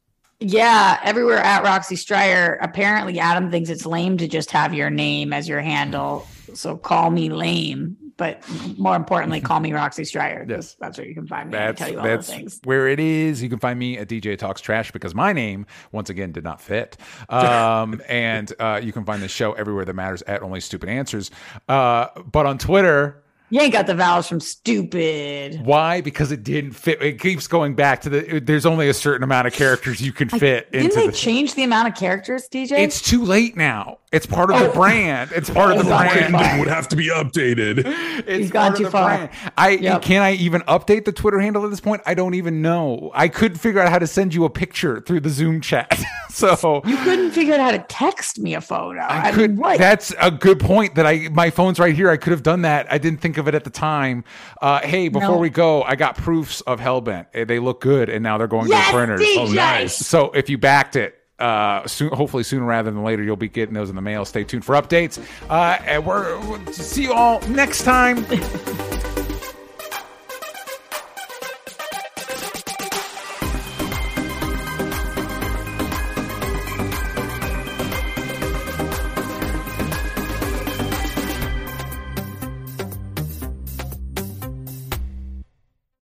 Yeah, everywhere at Roxy Striar. Apparently, Adam thinks it's lame to just have your name as your handle. So call me lame, but more importantly, [laughs] call me Roxy Striar. Yes. that's where you can find me. That's tell you all the things. where it is. You can find me at DJ Talks Trash because my name once again did not fit. Um, [laughs] and uh, you can find the show everywhere that matters at Only Stupid Answers. Uh, but on Twitter, You ain't got the vowels from stupid. why? Because it didn't fit. It keeps going back to the. There's only a certain amount of characters you can fit Didn't into they the. change the amount of characters, DJ? It's too late now. It's part of the brand. It's part of the brand. Branding would have to be updated. It's He's gone part of too the far. brand. I Yep. can I even update the Twitter handle at this point? I don't even know. I could figure out how to send you a picture through the Zoom chat. [laughs] so You couldn't figure out how to text me a photo. I I, could. mean, what? That's a good point. That I my phone's right here. I could have done that. I didn't think of it at the time. Uh, hey, before No. we go, I got proofs of Hellbent. Eh, They look good, and now they're going yes, to the printers. DJ. Oh, nice. So if you backed it, uh, soon, hopefully sooner rather than later, you'll be getting those in the mail. Stay tuned for updates. Uh, and we're we'll see you all next time. [laughs]